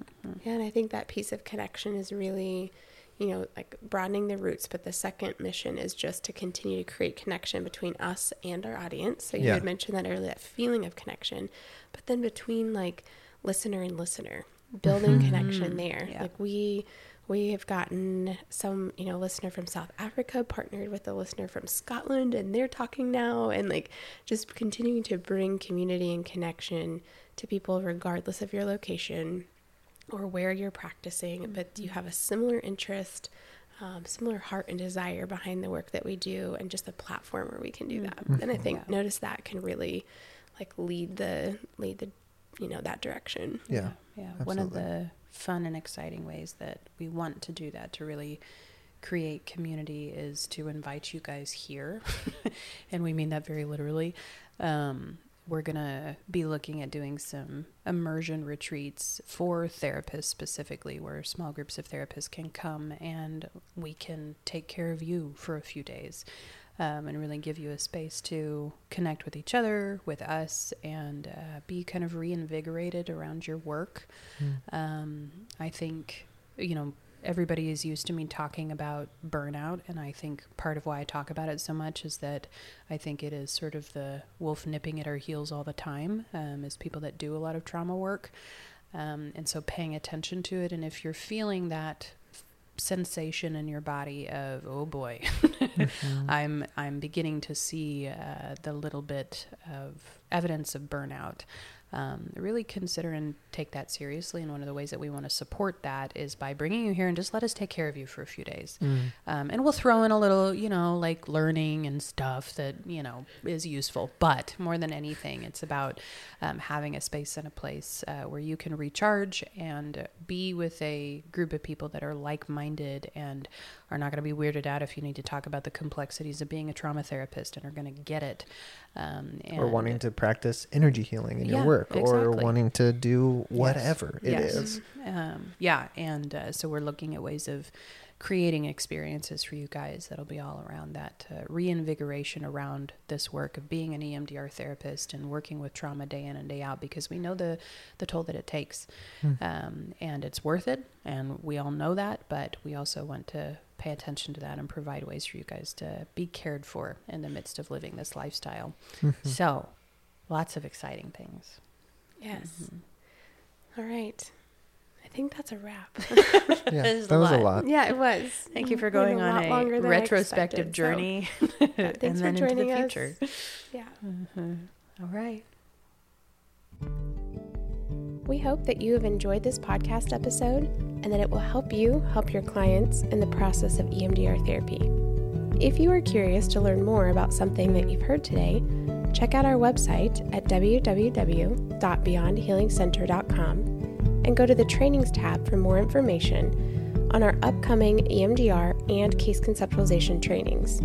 Yeah, and I think that piece of connection is really, you know, like broadening the roots. But the second mission is just to continue to create connection between us and our audience. So you Yeah. had mentioned that earlier, that feeling of connection, but then between like listener and listener, building mm-hmm. connection there. Yeah. Like we we have gotten some, you know, listener from South Africa partnered with a listener from Scotland and they're talking now and like just continuing to bring community and connection to people regardless of your location or where you're practicing, but you have a similar interest, um, similar heart and desire behind the work that we do, and just a platform where we can do that. And I think Yeah. notice that can really like lead the lead the you know that direction. Yeah. Yeah. One of the fun and exciting ways that we want to do that to really create community is to invite you guys here. and we mean that very literally. Um, we're going to be looking at doing some immersion retreats for therapists specifically, where small groups of therapists can come and we can take care of you for a few days um, and really give you a space to connect with each other, with us, and uh, be kind of reinvigorated around your work. Um, I think, you know, everybody is used to me talking about burnout, and I think part of why I talk about it so much is that I think it is sort of the wolf nipping at our heels all the time um, as people that do a lot of trauma work. Um, and so paying attention to it, and if you're feeling that sensation in your body of oh boy i'm i'm beginning to see uh, the little bit of evidence of burnout um, really consider and take that seriously. And one of the ways that we want to support that is by bringing you here and just let us take care of you for a few days. Um, and we'll throw in a little you know like learning and stuff that you know is useful. But more than anything it's about um, having a space and a place uh, where you can recharge and be with a group of people that are like-minded and are not going to be weirded out if you need to talk about the complexities of being a trauma therapist and are going to get it um, and or wanting to practice energy healing in Yeah, your work or wanting to do whatever it Yes. is. um, yeah and uh, so we're looking at ways of creating experiences for you guys that'll be all around that uh, reinvigoration around this work of being an EMDR therapist and working with trauma day in and day out because we know the the toll that it takes um, and it's worth it and we all know that but we also want to pay attention to that and provide ways for you guys to be cared for in the midst of living this lifestyle mm-hmm. so lots of exciting things Yes. Mm-hmm. All right. I think that's a wrap. Yeah, This is that a was a lot. lot. yeah, it was. Thank you mm, for going lot on longer a than retrospective expected, so, journey yeah, and thanks then for into joining the us. future. Yeah. Mm-hmm. All right. We hope that you have enjoyed this podcast episode and that it will help you help your clients in the process of EMDR therapy. If you are curious to learn more about something that you've heard today, check out our website at www.beyondhealingcenter.com and go to the trainings tab for more information on our upcoming EMDR and case conceptualization trainings.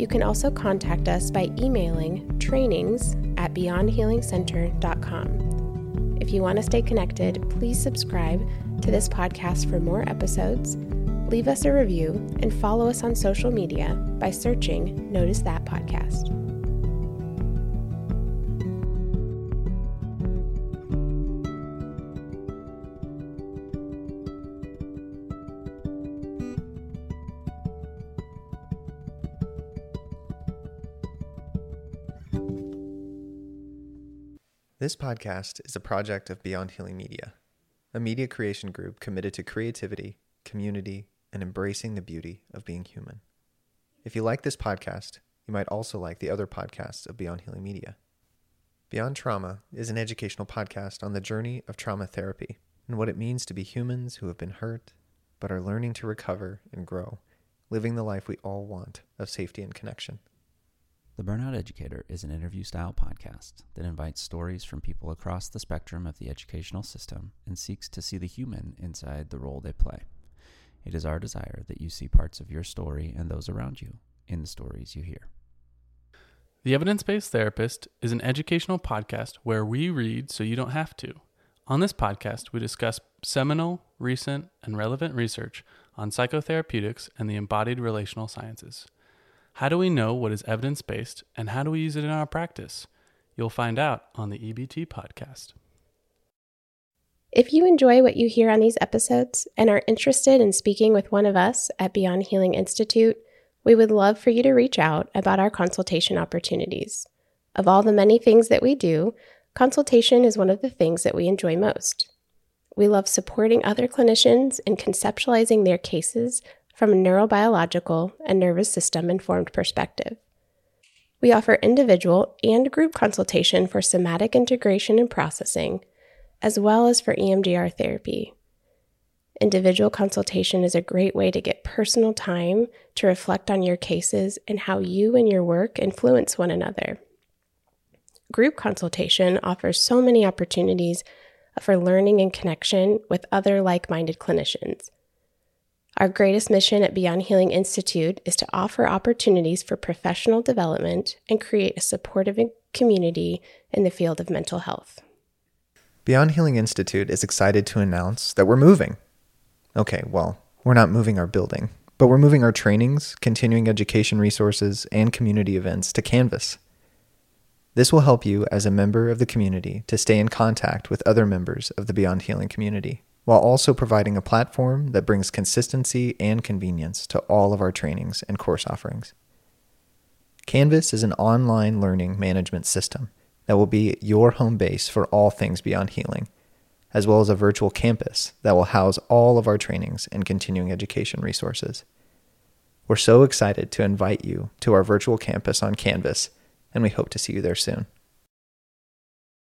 You can also contact us by emailing trainings at beyondhealingcenter.com. If you want to stay connected, please subscribe to this podcast for more episodes, leave us a review, and follow us on social media by searching Notice That Podcast. This podcast is a project of Beyond Healing Media, a media creation group committed to creativity, community, and embracing the beauty of being human. If you like this podcast, you might also like the other podcasts of Beyond Healing Media. Beyond Trauma is an educational podcast on the journey of trauma therapy and what it means to be humans who have been hurt but are learning to recover and grow, living the life we all want of safety and connection. The Burnout Educator is an interview style podcast that invites stories from people across the spectrum of the educational system and seeks to see the human inside the role they play. It is our desire that you see parts of your story and those around you in the stories you hear. The Evidence Based Therapist is an educational podcast where we read so you don't have to. On this podcast, we discuss seminal, recent, and relevant research on psychotherapeutics and the embodied relational sciences. How do we know what is evidence based and how do we use it in our practice? You'll find out on the EBT podcast. If you enjoy what you hear on these episodes and are interested in speaking with one of us at Beyond Healing Institute, we would love for you to reach out about our consultation opportunities. Of all the many things that we do, consultation is one of the things that we enjoy most. We love supporting other clinicians in conceptualizing their cases from a neurobiological and nervous system informed perspective. We offer individual and group consultation for somatic integration and processing, as well as for EMDR therapy. Individual consultation is a great way to get personal time to reflect on your cases and how you and your work influence one another. Group consultation offers so many opportunities for learning and connection with other like minded clinicians. Our greatest mission at Beyond Healing Institute is to offer opportunities for professional development and create a supportive community in the field of mental health. Beyond Healing Institute is excited to announce that we're moving. Okay, well, we're not moving our building, but we're moving our trainings, continuing education resources, and community events to Canvas. This will help you as a member of the community to stay in contact with other members of the Beyond Healing community while also providing a platform that brings consistency and convenience to all of our trainings and course offerings. Canvas is an online learning management system that will be your home base for all things beyond healing, as well as a virtual campus that will house all of our trainings and continuing education resources. We're so excited to invite you to our virtual campus on Canvas, and we hope to see you there soon.